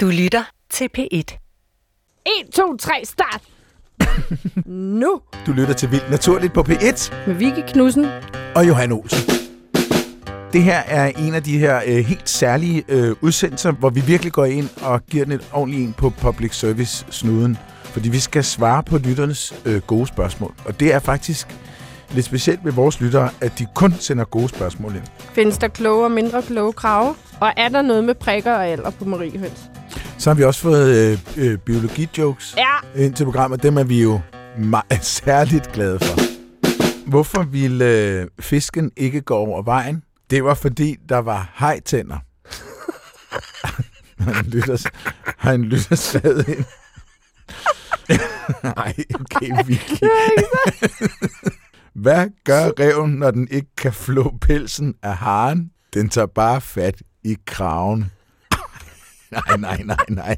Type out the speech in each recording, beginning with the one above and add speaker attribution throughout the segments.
Speaker 1: Du lytter til P1.
Speaker 2: 1, 2, 3, start! nu
Speaker 3: Du lytter til Vildt Naturligt på P1
Speaker 2: med Vicky Knudsen.
Speaker 3: og Johan Olsen. Det her er en af de her øh, helt særlige øh, udsendelser, hvor vi virkelig går ind og giver den et ordentligt en på public service-snuden. Fordi vi skal svare på lytternes øh, gode spørgsmål. Og det er faktisk lidt specielt ved vores lyttere, at de kun sender gode spørgsmål ind.
Speaker 2: Findes der kloge og mindre kloge krave? Og er der noget med prikker og alder på Marie Høns?
Speaker 3: Så har vi også fået øh, øh, biologi-jokes
Speaker 2: Ja,
Speaker 3: ind til programmet. Dem er vi jo meget særligt glade for. Hvorfor ville øh, fisken ikke gå over vejen? Det var fordi, der var hejtænder. han lytter, han lytter skrevet ind. Nej, okay, Vicky. Hvad gør reven, når den ikke kan flå pelsen af haren? Den tager bare fat i kraven. Nej, nej, nej, nej.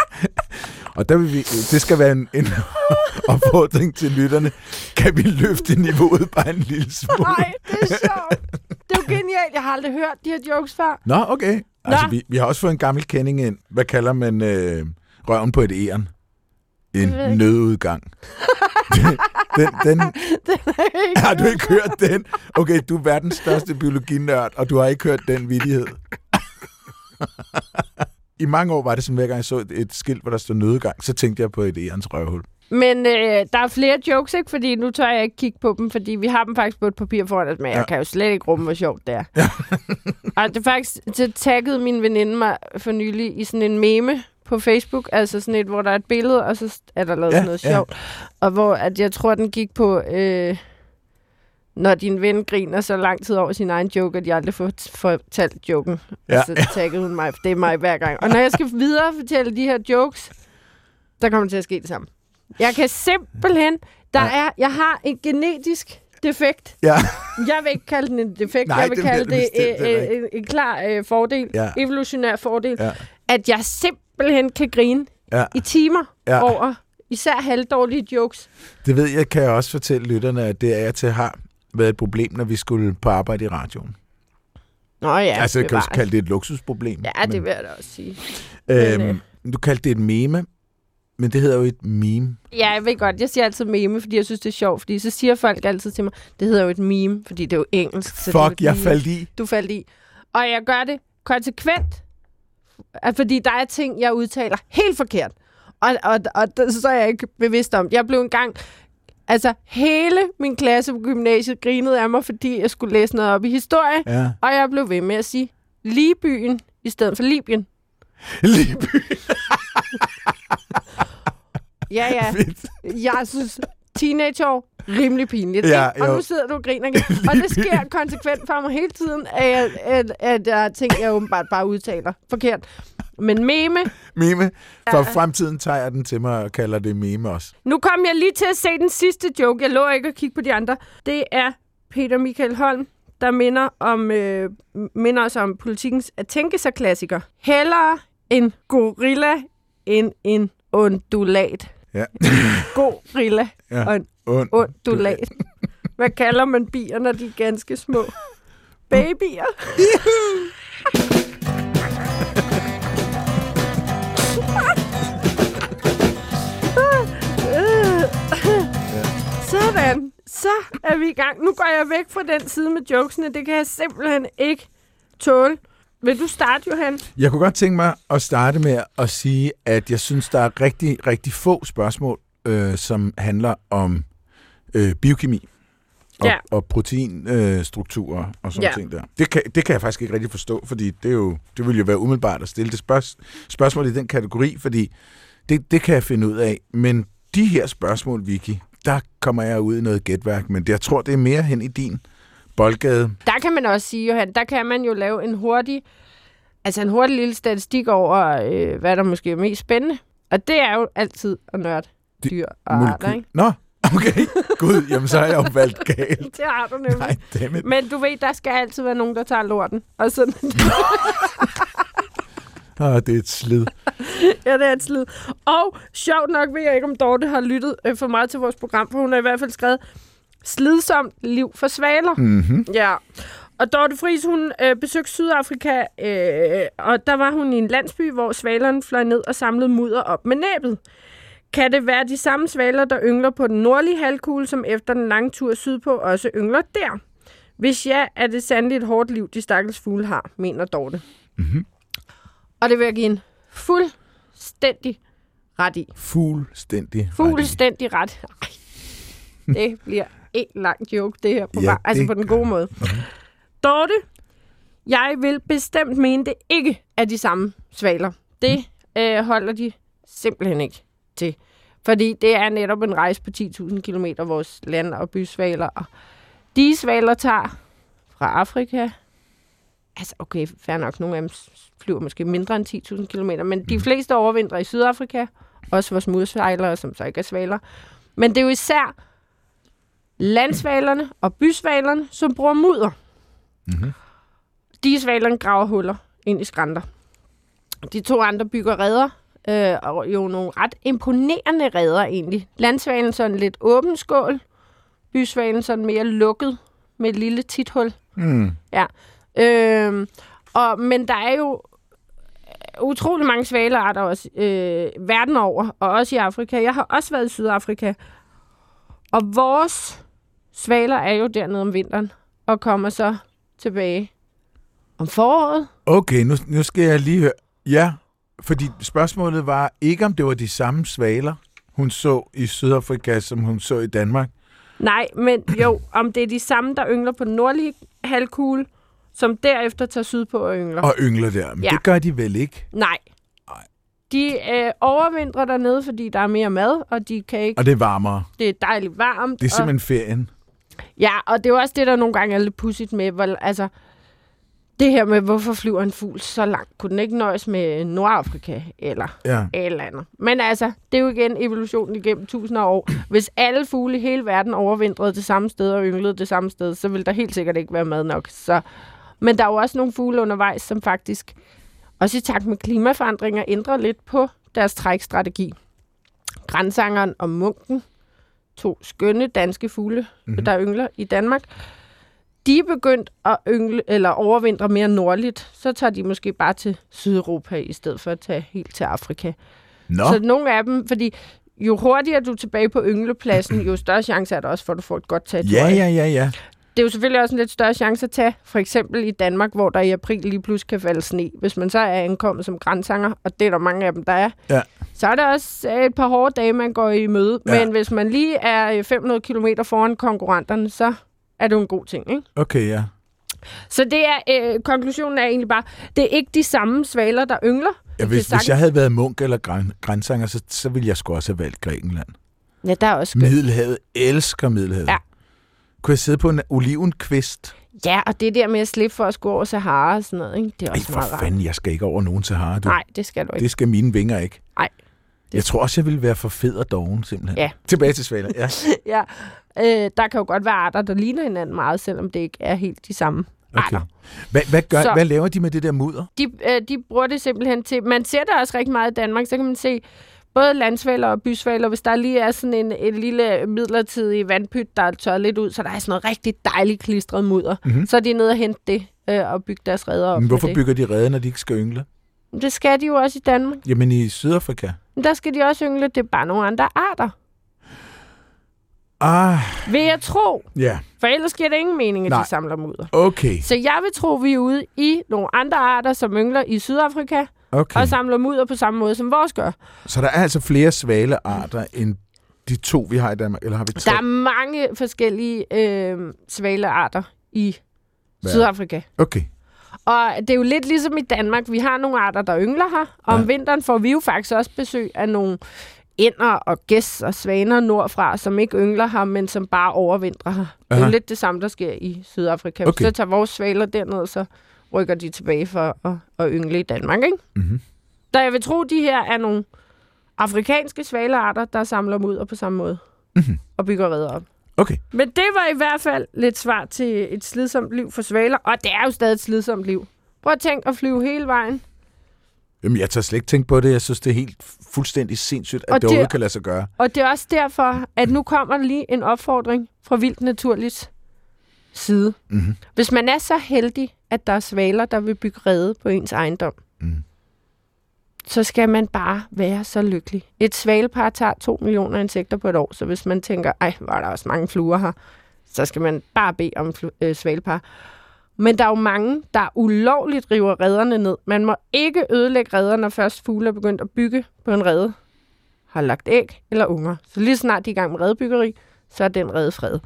Speaker 3: Og der vil vi, det skal være en, en opfordring til lytterne. Kan vi løfte niveauet bare en lille smule?
Speaker 2: nej, det er sjovt. Det er jo genialt. Jeg har aldrig hørt de her jokes før.
Speaker 3: Nå, okay. Altså,
Speaker 2: Nå.
Speaker 3: vi, vi har også fået en gammel kending ind. Hvad kalder man øh, røven på et æren? En
Speaker 2: ikke.
Speaker 3: nødudgang. den, den, den, har du ikke hørt den? Okay, du er verdens største biologinørd, og du har ikke hørt den vidighed. I mange år var det sådan, hver gang jeg så et, et skilt, hvor der stod nødudgang, så tænkte jeg på et ærens røvhul.
Speaker 2: Men øh, der er flere jokes, ikke? Fordi nu tør jeg ikke kigge på dem, fordi vi har dem faktisk på et papir foran os, men ja. Jeg kan jo slet ikke rumme, hvor sjovt det er. Ja. og det faktisk, så taggede min veninde mig for nylig i sådan en meme på Facebook, altså sådan et, hvor der er et billede, og så er der lavet
Speaker 3: Ja,
Speaker 2: ja, noget
Speaker 3: ja.
Speaker 2: sjovt. Og hvor at jeg tror, den gik på, øh, når din ven griner så lang tid over sin egen joke, at jeg aldrig får fortalt joken. Ja. Og så taggede hun mig, det er mig hver gang. Og når jeg skal videre fortælle de her jokes, der kommer til at ske det samme. Jeg kan simpelthen... Der
Speaker 3: Ja.
Speaker 2: er, jeg har en genetisk defekt.
Speaker 3: Ja,
Speaker 2: Jeg vil ikke kalde den en defekt.
Speaker 3: Nej,
Speaker 2: jeg vil
Speaker 3: det
Speaker 2: kalde det
Speaker 3: det bestemt
Speaker 2: øh, øh, en, en klar øh, fordel.
Speaker 3: Ja.
Speaker 2: Evolutionær fordel.
Speaker 3: ja,
Speaker 2: At jeg simpelthen kan grine
Speaker 3: ja.
Speaker 2: i timer
Speaker 3: Ja.
Speaker 2: over især halvdårlige jokes.
Speaker 3: Det ved jeg, kan jeg også fortælle lytterne, at det er jeg til har været et problem, når vi skulle på arbejde i radioen.
Speaker 2: Nå ja,
Speaker 3: altså, jeg kan jo kalde det et luksusproblem.
Speaker 2: Ja, det vil jeg da også sige.
Speaker 3: Øhm,
Speaker 2: men,
Speaker 3: Du kaldte det et meme, men det hedder jo et meme.
Speaker 2: Ja, jeg ved godt. Jeg siger altid meme, fordi jeg synes, det er sjovt. Fordi så siger folk altid til mig, det hedder jo et meme, fordi det er jo engelsk. Så det
Speaker 3: Fuck,
Speaker 2: et
Speaker 3: jeg
Speaker 2: meme.
Speaker 3: faldt i.
Speaker 2: du faldt i. Og jeg gør det konsekvent, fordi der er ting, jeg udtaler helt forkert. Og, og, og det- så er jeg ikke bevidst om. Jeg blev engang... Altså, hele min klasse på gymnasiet grinede af mig, fordi jeg skulle læse noget op i historie.
Speaker 3: Ja.
Speaker 2: Og jeg blev ved med at sige Libyen i stedet for Libyen.
Speaker 3: Liby.
Speaker 2: Ja, ja.
Speaker 3: Fedt.
Speaker 2: Jeg synes, teenageår, rimelig pinligt.
Speaker 3: Ja,
Speaker 2: ikke? og
Speaker 3: jo.
Speaker 2: nu sidder du og griner igen. Og det sker konsekvent for mig hele tiden, at, at, at der er ting, jeg åbenbart bare udtaler forkert. Men meme,
Speaker 3: Meme. For
Speaker 2: Ja.
Speaker 3: fremtiden tager jeg den til mig og kalder det meme også.
Speaker 2: nu kom jeg lige til at se den sidste joke. Jeg lover ikke at kigge på de andre. Det er Peter Michael Holm, der minder, om, øh, minder os om politikens at tænke sig klassiker. Hellere en gorilla end en undulat.
Speaker 3: Ja.
Speaker 2: Gorilla
Speaker 3: Ja.
Speaker 2: og en
Speaker 3: Und.
Speaker 2: undulat. Hvad kalder man bier, når de er ganske små? Babyer. Så er vi i gang. Nu går jeg væk fra den side med jokesene. Det kan jeg simpelthen ikke tåle. Vil du starte, Johan?
Speaker 3: Jeg kunne godt tænke mig at starte med at sige, at jeg synes, der er rigtig, rigtig få spørgsmål, øh, som handler om øh, biokemi og,
Speaker 2: Ja.
Speaker 3: og proteinstrukturer øh, og sådan
Speaker 2: Ja.
Speaker 3: ting der. Det kan, det kan jeg faktisk ikke rigtig forstå, fordi det, er jo, det ville jo være umiddelbart at stille det spørg- spørgsmål i den kategori, fordi det, det kan jeg finde ud af. Men de her spørgsmål, Vicky, der kommer jeg ud i noget gætværk, men jeg tror, det er mere hen i din boldgade.
Speaker 2: Der kan man også sige, Johan, der kan man jo lave en hurtig, altså en hurtig lille statistik over, øh, hvad der måske er mest spændende. Og det er jo altid at nørde dyr og arter, ikke?
Speaker 3: Nå, okay. Gud, jamen så har jeg jo valgt galt.
Speaker 2: Det har du nemlig.
Speaker 3: Nej, dammit.
Speaker 2: Men du ved, der skal altid være nogen, der tager lorten. Og sådan,
Speaker 3: Ah, det er et slid.
Speaker 2: ja, det er et slid. Og sjovt nok ved jeg ikke, om Dorte har lyttet øh, for meget til vores program, for hun har i hvert fald skrevet, slidsomt liv for svaler.
Speaker 3: Mm-hmm.
Speaker 2: Ja. og Dorte Friis, hun øh, besøgte Sydafrika, øh, og der var hun i en landsby, hvor svalerne fløj ned og samlede mudder op med næbet. Kan det være de samme svaler, der yngler på den nordlige halvkugle, som efter den lange tur sydpå også yngler der? Hvis ja, er det sandelig et hårdt liv, de stakkels fugle har, mener Dorte.
Speaker 3: Mhm.
Speaker 2: Og det vil jeg give en fuldstændig ret i.
Speaker 3: Fuldstændig. ret.
Speaker 2: Fuldstændig ret. Ej, det bliver en lang joke, det her. På,
Speaker 3: Ja,
Speaker 2: altså
Speaker 3: det
Speaker 2: på den gode måde. Dorte, jeg vil bestemt mene, det ikke er de samme svaler. Det øh, holder de simpelthen ikke til. Fordi det er netop en rejse på 10.000 km, vores land- og bysvaler. Og de svaler tager fra Afrika. Altså, okay, fair nok. Nogle af dem flyver måske mindre end 10.000 km, men de fleste overvintrer i Sydafrika. Også vores mudsejlere, som så ikke er svaler. Men det er jo især landsvalerne og bysvalerne, som bruger mudder.
Speaker 3: Mhm.
Speaker 2: De svalerne graver huller ind i skrænter. De to andre bygger redder, øh, og jo nogle ret imponerende redder egentlig. Landsvalen sådan lidt åben skål, bysvalen sådan mere lukket med et lille tithul.
Speaker 3: Mm.
Speaker 2: Ja. Øh, og, men der er jo utrolig mange svalearter også øh, verden over, og også i Afrika. Jeg har også været i Sydafrika. Og vores svaler er jo dernede om vinteren, og kommer så tilbage om foråret.
Speaker 3: Okay, nu, nu skal jeg lige høre. Ja, fordi spørgsmålet var ikke, om det var de samme svaler, hun så i Sydafrika, som hun så i Danmark.
Speaker 2: Nej, men jo, om det er de samme, der yngler på den nordlige halvkugle, som derefter tager sydpå og yngler.
Speaker 3: Og yngler der. Men
Speaker 2: Ja.
Speaker 3: det gør de vel ikke.
Speaker 2: Nej. De øh, overvintrer dernede, fordi der er mere mad, og de kan ikke...
Speaker 3: Og det er varmere.
Speaker 2: Det er dejligt varmt.
Speaker 3: Det er
Speaker 2: og,
Speaker 3: simpelthen ferien.
Speaker 2: Ja, og det er også det, der nogle gange er lidt pudsigt med, hvor, altså, det her med, hvorfor flyver en fugl så langt? Kunne den ikke nøjes med Nordafrika eller
Speaker 3: Ja.
Speaker 2: eller andet? Men altså, det er jo igen evolutionen igennem tusinder af år. Hvis alle fugle i hele verden overvintrede det samme sted og ynglede det samme sted, så ville der helt sikkert ikke være mad nok. Så, men der er jo også nogle fugle undervejs, som faktisk, også i takt med klimaforandringer, ændrer lidt på deres trækstrategi. Grænsangeren og munken, to skønne danske fugle,
Speaker 3: Mhm.
Speaker 2: mm-hmm. der yngler i Danmark, de er begyndt at yngle, eller overvintre mere nordligt, så tager de måske bare til Sydeuropa, i stedet for at tage helt til Afrika.
Speaker 3: Nå,
Speaker 2: Så nogle af dem, fordi jo hurtigere du er tilbage på ynglepladsen, jo større chance er der også for, at du får et godt territorium.
Speaker 3: ja, ja, ja, ja.
Speaker 2: Det er jo selvfølgelig også en lidt større chance at tage, for eksempel i Danmark, hvor der i april lige pludselig kan falde sne. Hvis man så er ankommet som grænsanger, og det er der mange af dem, der er,
Speaker 3: Ja.
Speaker 2: så er der også øh, et par hårde dage, man går i møde.
Speaker 3: Ja.
Speaker 2: Men hvis man lige er øh, 500 km foran konkurrenterne, så er det jo en god ting, ikke?
Speaker 3: Okay, ja.
Speaker 2: Så det er, øh, konklusionen er egentlig bare, det er ikke de samme svaler, der yngler.
Speaker 3: ja hvis,
Speaker 2: kan
Speaker 3: hvis jeg havde været munk eller græn, grænsanger, så, så ville jeg sgu også have valgt Grækenland.
Speaker 2: Ja, der er også skønt.
Speaker 3: Middelhavet. Elsker Middelhavet.
Speaker 2: Ja.
Speaker 3: Kunne jeg sidde på en olivenkvist?
Speaker 2: Ja, og det der med at slippe for at skulle over Sahara og sådan noget, ikke? det er
Speaker 3: Ej,
Speaker 2: også
Speaker 3: for
Speaker 2: meget rart.
Speaker 3: fanden, jeg skal ikke over nogen Sahara. Du.
Speaker 2: Nej, det skal du ikke.
Speaker 3: Det skal mine vinger ikke.
Speaker 2: Nej.
Speaker 3: Jeg tror også, jeg ville være for fed og doven, simpelthen.
Speaker 2: Ja.
Speaker 3: Tilbage til svaler, ja.
Speaker 2: ja. Øh, der kan jo godt være arter, der ligner hinanden meget, selvom det ikke er helt de samme
Speaker 3: Okay.
Speaker 2: arter.
Speaker 3: Hvad, hvad, gør,
Speaker 2: Så-
Speaker 3: hvad laver de med det der mudder?
Speaker 2: De, øh, de bruger det simpelthen til... Man ser det også rigtig meget i Danmark, så kan man se både landsvaler og bysvaler, hvis der lige er sådan en, en lille midlertidig vandpyt, der er tørret lidt ud, så der er sådan noget rigtig dejligt klistret mudder.
Speaker 3: Mhm.
Speaker 2: Så er de nede og hente det øh, og bygge deres redder op
Speaker 3: Men hvorfor bygger de redde, når de ikke skal yngle?
Speaker 2: Det skal de jo også i Danmark.
Speaker 3: Jamen i Sydafrika.
Speaker 2: Men der skal de også yngle. Det er bare nogle andre arter.
Speaker 3: Ah,
Speaker 2: Vil jeg tro.
Speaker 3: ja.
Speaker 2: For ellers giver det ingen mening, at
Speaker 3: Nej.
Speaker 2: de samler mudder.
Speaker 3: Okay,
Speaker 2: Så jeg vil tro, vi er ude i nogle andre arter, som yngler i Sydafrika,
Speaker 3: okay.
Speaker 2: og samler mudder på samme måde, som vores gør.
Speaker 3: Så der er altså flere svalearter end de to, vi har i Danmark? Eller har vi tre?
Speaker 2: Der er mange forskellige øh, svalearter i
Speaker 3: Hvad?
Speaker 2: Sydafrika.
Speaker 3: Okay.
Speaker 2: Og det er jo lidt ligesom i Danmark. Vi har nogle arter, der yngler her. Og om
Speaker 3: Ja.
Speaker 2: vinteren får vi jo faktisk også besøg af nogle ænder og gæs og svaner nordfra, som ikke yngler her, men som bare overvintrer her. Det er
Speaker 3: Aha.
Speaker 2: jo lidt det samme, der sker i Sydafrika. Hvis
Speaker 3: Okay.
Speaker 2: så tager vores svaler derned, så rykker de tilbage for at, at yngle i Danmark. Ikke?
Speaker 3: Mm-hmm.
Speaker 2: Der jeg vil tro, de her er nogle afrikanske svalearter, der samler mudder på samme måde.
Speaker 3: Mhm.
Speaker 2: Og bygger redder op.
Speaker 3: Okay.
Speaker 2: Men det var i hvert fald lidt svar til et slidsomt liv for svaler, og det er jo stadig et slidsomt liv. Prøv at tænke at flyve hele vejen.
Speaker 3: Jamen, jeg tager slet ikke tænke på det. Jeg synes, det er helt fuldstændig sindssygt, at
Speaker 2: Og
Speaker 3: det,
Speaker 2: det-
Speaker 3: overhovedet kan lade sig gøre.
Speaker 2: Og det er også derfor, at nu kommer lige en opfordring fra Vildt Naturligt. Side.
Speaker 3: Mhm.
Speaker 2: Hvis man er så heldig, at der er svaler, der vil bygge rede på ens ejendom,
Speaker 3: Mhm.
Speaker 2: så skal man bare være så lykkelig. Et svalepar tager 2 millioner insekter på et år, så hvis man tænker, ej, var der også mange fluer her, så skal man bare bede om flu- øh, svalepar. Men der er jo mange, der ulovligt river redderne ned. Man må ikke ødelægge redder, når først fugle er begyndt at bygge på en redde, har lagt æg eller unger. Så lige snart de er i gang med reddebyggeri, så er den redde fred.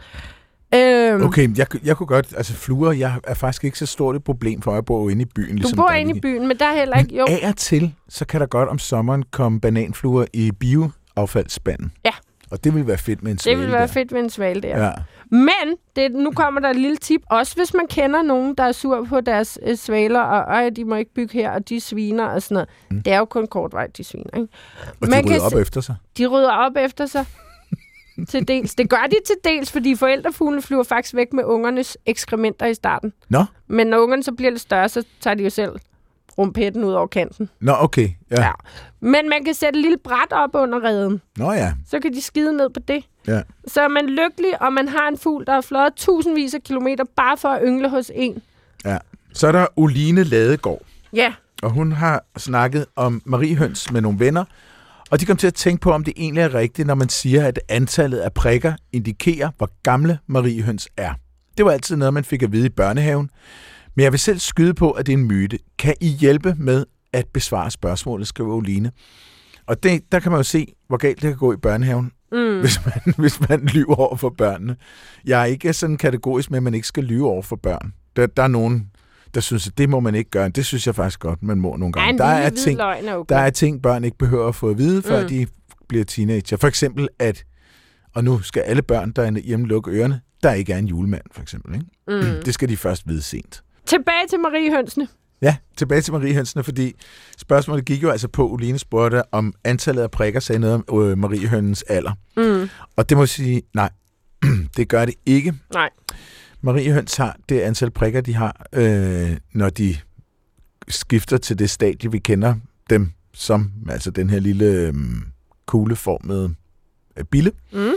Speaker 2: Øhm,
Speaker 3: Okay, jeg, jeg kunne godt... Altså, fluer, jeg er faktisk ikke så stort et problem, for jeg bor inde i byen.
Speaker 2: Du
Speaker 3: ligesom
Speaker 2: bor inde i byen, men der er heller ikke... Jo,
Speaker 3: Men af og til, så kan der godt om sommeren komme bananfluer i bioaffaldsspanden.
Speaker 2: Ja.
Speaker 3: Og det ville være fedt med en
Speaker 2: det
Speaker 3: svale
Speaker 2: ville være
Speaker 3: der.
Speaker 2: fedt ved en svale der.
Speaker 3: Ja.
Speaker 2: Men det, nu kommer der et lille tip, også hvis man kender nogen, der er sur på deres øh, svaler, og ej, de må ikke bygge her, og de sviner og sådan noget.
Speaker 3: Mm.
Speaker 2: Det er jo kun kort vej, de sviner. Ikke?
Speaker 3: Og
Speaker 2: Man
Speaker 3: de
Speaker 2: kan
Speaker 3: rydder op
Speaker 2: se-
Speaker 3: efter sig.
Speaker 2: De rydder op efter sig til dels. Det gør de til dels, fordi forældrefuglene flyver faktisk væk med ungernes ekskrementer i starten.
Speaker 3: Nå,
Speaker 2: Men når ungerne så bliver lidt større, så tager de jo selv rumpetten ud over kanten.
Speaker 3: Nå okay. Ja.
Speaker 2: Ja. Men man kan sætte et lille bræt op under reden.
Speaker 3: Nå ja.
Speaker 2: Så kan de skide ned på det.
Speaker 3: ja.
Speaker 2: Så er man lykkelig, og man har en fugl, der har fløjet tusindvis af kilometer bare for at yngle hos en.
Speaker 3: ja. Så er der Oline Ladegård,
Speaker 2: Ja,
Speaker 3: og hun har snakket om mariehøns med nogle venner, og de kom til at tænke på, om det egentlig er rigtigt, når man siger, at antallet af prikker indikerer, hvor gamle mariehøns er. Det var altid noget, man fik at vide i børnehaven. Men jeg vil selv skyde på, at det er en myte. Kan I hjælpe med at besvare spørgsmålet, skriver Oline. Og det, der kan man jo se, hvor galt det kan gå i børnehaven,
Speaker 2: mm.
Speaker 3: hvis, man, hvis man lyver over for børnene. Jeg er ikke sådan kategorisk med, at man ikke skal lyve over for børn. Der, der er nogen, der synes, at det må man ikke gøre. Det synes jeg faktisk godt, man må nogle
Speaker 2: ja,
Speaker 3: gange.
Speaker 2: en
Speaker 3: der, er ting,
Speaker 2: er okay.
Speaker 3: der er ting, børn ikke behøver at få at vide, før mm. De bliver teenager. For eksempel, at, og nu skal alle børn, der er hjemme, lukke ørerne, der ikke er en julemand, for eksempel. Ikke?
Speaker 2: mm.
Speaker 3: Det skal de først vide sent.
Speaker 2: Tilbage til mariehønsene.
Speaker 3: Ja, tilbage til Marie Hønsene, fordi spørgsmålet gik jo altså på, Uline spurgte, om antallet af prikker sagde noget om øh, Marie Hønens alder.
Speaker 2: Mm.
Speaker 3: Og det må jeg sige, nej, det gør det ikke.
Speaker 2: Nej.
Speaker 3: Marie Høns har det antal prikker, de har, øh, når de skifter til det stadie, vi kender dem som, altså den her lille øh, kugleformede øh, bille.
Speaker 2: Mm.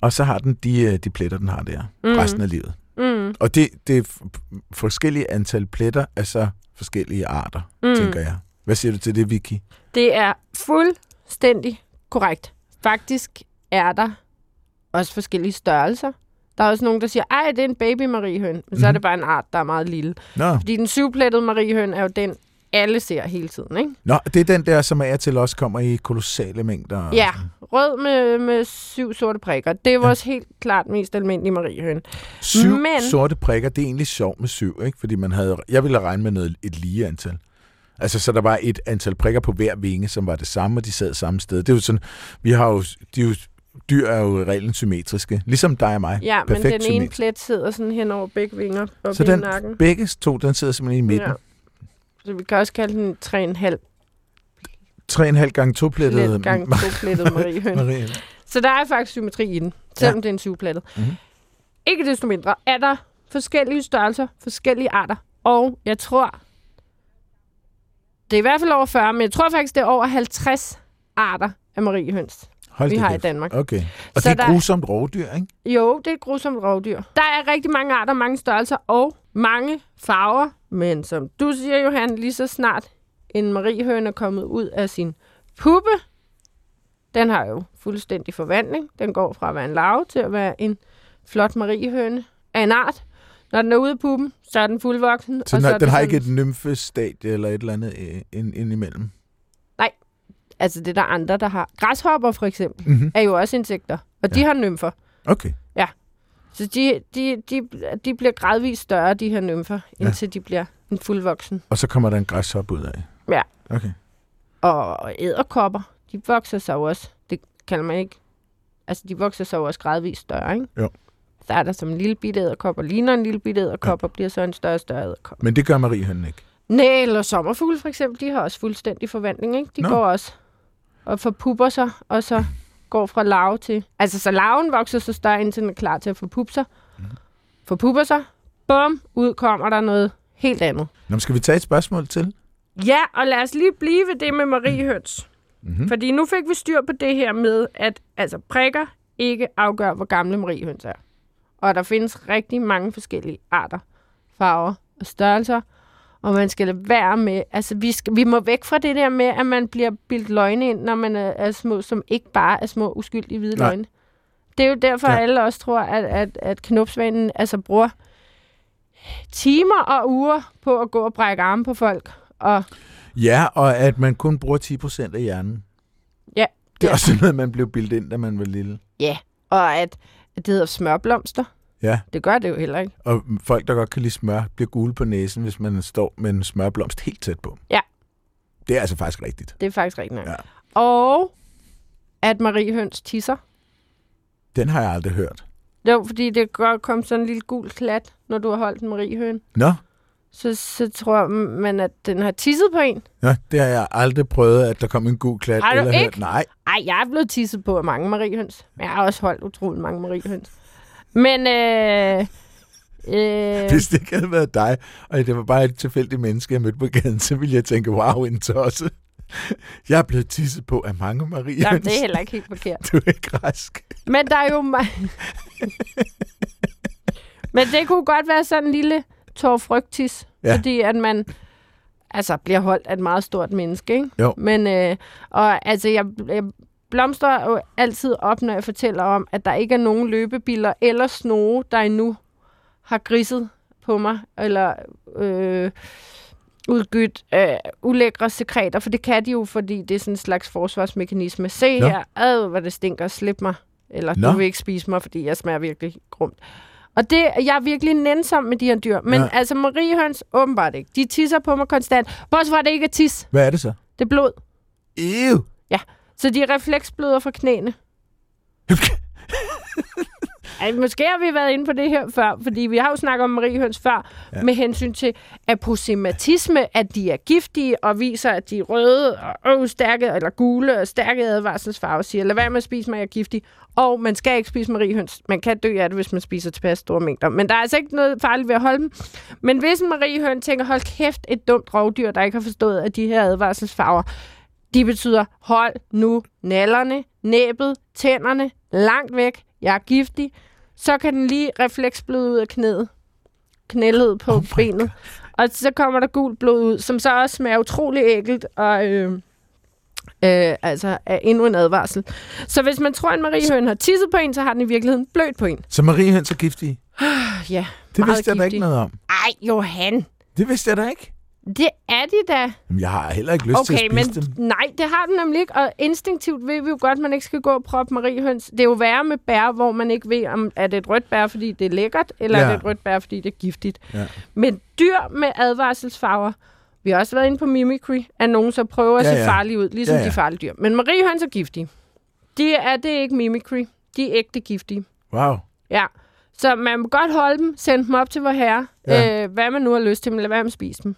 Speaker 3: Og så har den de, øh, de pletter, den har der, mm. Resten af livet.
Speaker 2: Mm.
Speaker 3: Og det, det er forskellige antal pletter af så forskellige arter. Mm. tænker jeg. Hvad siger du til det, Vicky?
Speaker 2: Det er fuldstændig korrekt. Faktisk er der også forskellige størrelser. Der er også nogen, der siger, ej, det er en baby mariehøn. Men så er
Speaker 3: Mhm.
Speaker 2: det bare en art, der er meget lille.
Speaker 3: Nå,
Speaker 2: Fordi den syvplettede mariehøn er jo den, alle ser hele tiden, ikke?
Speaker 3: Nå det er den der, som af og til også kommer i kolossale mængder.
Speaker 2: Ja, rød med, med syv sorte prikker. Det er vores ja. helt klart mest almindelige mariehøn.
Speaker 3: Syv
Speaker 2: Men-
Speaker 3: sorte prikker, det er egentlig sjovt med syv, ikke? Fordi man havde, jeg ville regne med noget, et lige antal. Altså, så der var et antal prikker på hver vinge, som var det samme, og de sad samme sted. Det er jo sådan, vi har jo, de er jo dyr er jo i reglen symmetriske. Ligesom dig og mig.
Speaker 2: Ja,
Speaker 3: Perfekt
Speaker 2: men den ene
Speaker 3: symmetrisk.
Speaker 2: plet sidder sådan hen over begge vinger op
Speaker 3: Så den,
Speaker 2: nakken.
Speaker 3: begge to, den sidder simpelthen i midten.
Speaker 2: Ja. Så vi kan også kalde den 3,5
Speaker 3: 3,5 gange toplettet.
Speaker 2: plet gang toplettet mariehøn.
Speaker 3: Marie.
Speaker 2: Så der er faktisk symmetri i den, selvom ja. det er en syvplettet.
Speaker 3: Mhm.
Speaker 2: Mm-hmm. Ikke desto mindre er der forskellige størrelser, forskellige arter, og jeg tror, det er i hvert fald over 40, men jeg tror faktisk, det er over 50 arter af mariehøns,
Speaker 3: Hold
Speaker 2: vi har i
Speaker 3: kæft.
Speaker 2: Danmark.
Speaker 3: Okay. Og
Speaker 2: Så
Speaker 3: det er
Speaker 2: der-
Speaker 3: grusomt rovdyr, ikke?
Speaker 2: Jo, det er et grusomt rovdyr. Der er rigtig mange arter, mange størrelser og mange farver. Men som du siger, Johan, lige så snart en mariehøne er kommet ud af sin puppe, den har jo fuldstændig forvandling. Den går fra at være en larve til at være en flot mariehøne af en art. Når den er ude af puppen, så er den fuldvoksen.
Speaker 3: Så
Speaker 2: og
Speaker 3: den,
Speaker 2: så
Speaker 3: har, den
Speaker 2: det
Speaker 3: har
Speaker 2: sådan-
Speaker 3: ikke et nymfestadie eller et eller andet øh, ind, ind imellem.
Speaker 2: Altså, det er der andre, der har. Græshopper for eksempel
Speaker 3: Mm-hmm.
Speaker 2: er jo også insekter, og de
Speaker 3: Ja.
Speaker 2: har nymfer.
Speaker 3: Okay.
Speaker 2: Så de, de, de, de bliver gradvist større, de her nymfer,
Speaker 3: Ja.
Speaker 2: indtil de bliver en fuldvoksen.
Speaker 3: Og så kommer der en græshop ud af.
Speaker 2: Ja.
Speaker 3: Okay.
Speaker 2: Og æderkopper, de vokser sig jo også. Det kalder man ikke. Altså, de vokser sig jo også gradvist større, ikke?
Speaker 3: Jo.
Speaker 2: Så er der som en lille bitte æderkop, og ligner en lille bitte æderkop, og bliver så en større og større æderkop.
Speaker 3: Men det gør mariehønnen ikke.
Speaker 2: Nej, eller sommerfugle for eksempel, de har også fuldstændig forvandling, ikke? De.
Speaker 3: Nå.
Speaker 2: går også og forpupper sig, og så går fra larve til... Altså, så larven vokser så større, indtil den er klar til at forpuppe sig.
Speaker 3: Mhm.
Speaker 2: Forpupper sig, bum, ud kommer der noget helt andet.
Speaker 3: Nå, skal vi tage et spørgsmål til?
Speaker 2: Ja, og lad os lige blive ved det med mariehøns.
Speaker 3: Mm-hmm.
Speaker 2: Fordi nu fik vi styr på det her med, at altså, prikker ikke afgør, hvor gamle mariehøns er. og der findes rigtig mange forskellige arter, farver og størrelser, og man skal lade være med, altså vi, skal, vi må væk fra det der med, at man bliver bildt løgne ind, når man er, er små, som ikke bare er små uskyldige hvide
Speaker 3: Nej.
Speaker 2: løgne. Det er jo derfor,
Speaker 3: Ja.
Speaker 2: ja. alle også tror, at, at, at knopsvanen altså bruger timer og uger på at gå og brække arme på folk. Og
Speaker 3: Ja, og at man kun bruger 10% af hjernen.
Speaker 2: Ja,
Speaker 3: Det er
Speaker 2: ja.
Speaker 3: også noget, man blev bildet ind, da man var lille.
Speaker 2: og at, at det hedder smørblomster.
Speaker 3: Ja,
Speaker 2: Det gør det jo heller ikke.
Speaker 3: og folk, der godt kan lide smør, bliver gule på næsen, hvis man står med en smørblomst helt tæt på.
Speaker 2: Ja.
Speaker 3: Det er altså faktisk rigtigt.
Speaker 2: Det er faktisk rigtig nok.
Speaker 3: Ja.
Speaker 2: Og at Marie Høns tisser.
Speaker 3: Den har jeg aldrig hørt.
Speaker 2: Var fordi, det godt kom sådan en lille gul klat, når du har holdt en Marie Høn.
Speaker 3: Nå,
Speaker 2: Så, så tror man, at den har tisset på en.
Speaker 3: Nå, det har jeg aldrig prøvet, at der kom en god klat.
Speaker 2: Har du
Speaker 3: eller
Speaker 2: ikke?
Speaker 3: Hørt. Nej,
Speaker 2: Ej, jeg er blevet tisset på af mange mariehøns. Men jeg har også holdt utrolig mange mariehøns. Men, øh, øh,
Speaker 3: hvis det ikke havde været dig, og det var bare et tilfældigt menneske, jeg mødte på gaden, så ville jeg tænke, wow, en tosse. Jeg er blevet tisset på af mange Marie.
Speaker 2: jamen, det er heller ikke helt forkert.
Speaker 3: Du er ikke rask.
Speaker 2: Men der er jo... Men det kunne godt være sådan en lille tårfrygtis.
Speaker 3: Ja.
Speaker 2: Fordi at man altså, bliver holdt af et meget stort menneske, ikke?
Speaker 3: Jo.
Speaker 2: Men, øh, og altså, jeg, jeg blomstrer jo altid op, når jeg fortæller om, at der ikke er nogen løbebiler eller snoge, der endnu har griset på mig, eller øh, udgydt øh, ulækre sekreter, for det kan de jo, fordi det er sådan en slags forsvarsmekanisme. Se
Speaker 3: Nå.
Speaker 2: her, ad, hvor det stinker, slip mig. Eller
Speaker 3: Nå.
Speaker 2: du vil ikke spise mig, fordi jeg smager virkelig grumt. Og det, jeg er virkelig nænsom med de her dyr. Men
Speaker 3: Ja.
Speaker 2: ja. altså, Mariehøns, åbenbart ikke. De tisser på mig konstant. Bortset fra, at det ikke er tis.
Speaker 3: Hvad er det så?
Speaker 2: Det er blod.
Speaker 3: Ew.
Speaker 2: Så de er refleksbløder fra knæene. Ej, måske har vi været inde på det her før, fordi vi har jo snakket om mariehøns før,
Speaker 3: Ja.
Speaker 2: med hensyn til aposematisme, at de er giftige og viser, at de er røde og øh, stærke, eller gule og stærke advarselsfarver, siger, lad være med at spise mig, jeg er giftig. Og man skal ikke spise mariehøns. Man kan dø af det, hvis man spiser tilpas store mængder. Men der er altså ikke noget farligt ved at holde dem. Men hvis en mariehøn tænker, hold kæft, et dumt rovdyr, der ikke har forstået, at de her advarselsfarver, de betyder, hold nu nallerne, næbet, tænderne langt væk. Jeg er giftig. Så kan den lige refleksbløde ud af knæet. Knældet på
Speaker 3: Oh
Speaker 2: benet. Og så kommer der gult blod ud, som så også smager utrolig ægelt og øh, øh, altså er endnu en advarsel. Så hvis man tror, at en mariehøn har tisset på en, så har den i virkeligheden blødt på en.
Speaker 3: Så Mariehøns er giftige?
Speaker 2: Ja,
Speaker 3: Det vidste jeg da ikke noget om.
Speaker 2: ej Johan,
Speaker 3: Det vidste jeg da ikke.
Speaker 2: Det er de da.
Speaker 3: Jamen, jeg har heller ikke lyst til
Speaker 2: Okay,
Speaker 3: at
Speaker 2: men
Speaker 3: spise dem.
Speaker 2: nej, det har den nemlig ikke, og instinktivt ved vi jo godt, at man ikke skal gå og proppe mariehøns. Det er jo værre med bær, hvor man ikke ved, om er det et rødt bær, fordi det er lækkert, eller
Speaker 3: Ja.
Speaker 2: er det et rødt bær, fordi det er giftigt.
Speaker 3: Ja.
Speaker 2: Men dyr med advarselsfarver, vi har også været inde på mimicry, at nogen så prøver at
Speaker 3: Ja,
Speaker 2: se
Speaker 3: ja.
Speaker 2: farlige ud, ligesom
Speaker 3: Ja,
Speaker 2: ja, de farlige dyr. Men mariehøns er giftige. De er, det ikke mimicry. De er ægte giftige.
Speaker 3: Wow.
Speaker 2: Ja. Så man må godt holde dem, sende dem op til vor herre,
Speaker 3: Ja.
Speaker 2: ja. øh, hvad man nu har lyst til, men lad være med at spise dem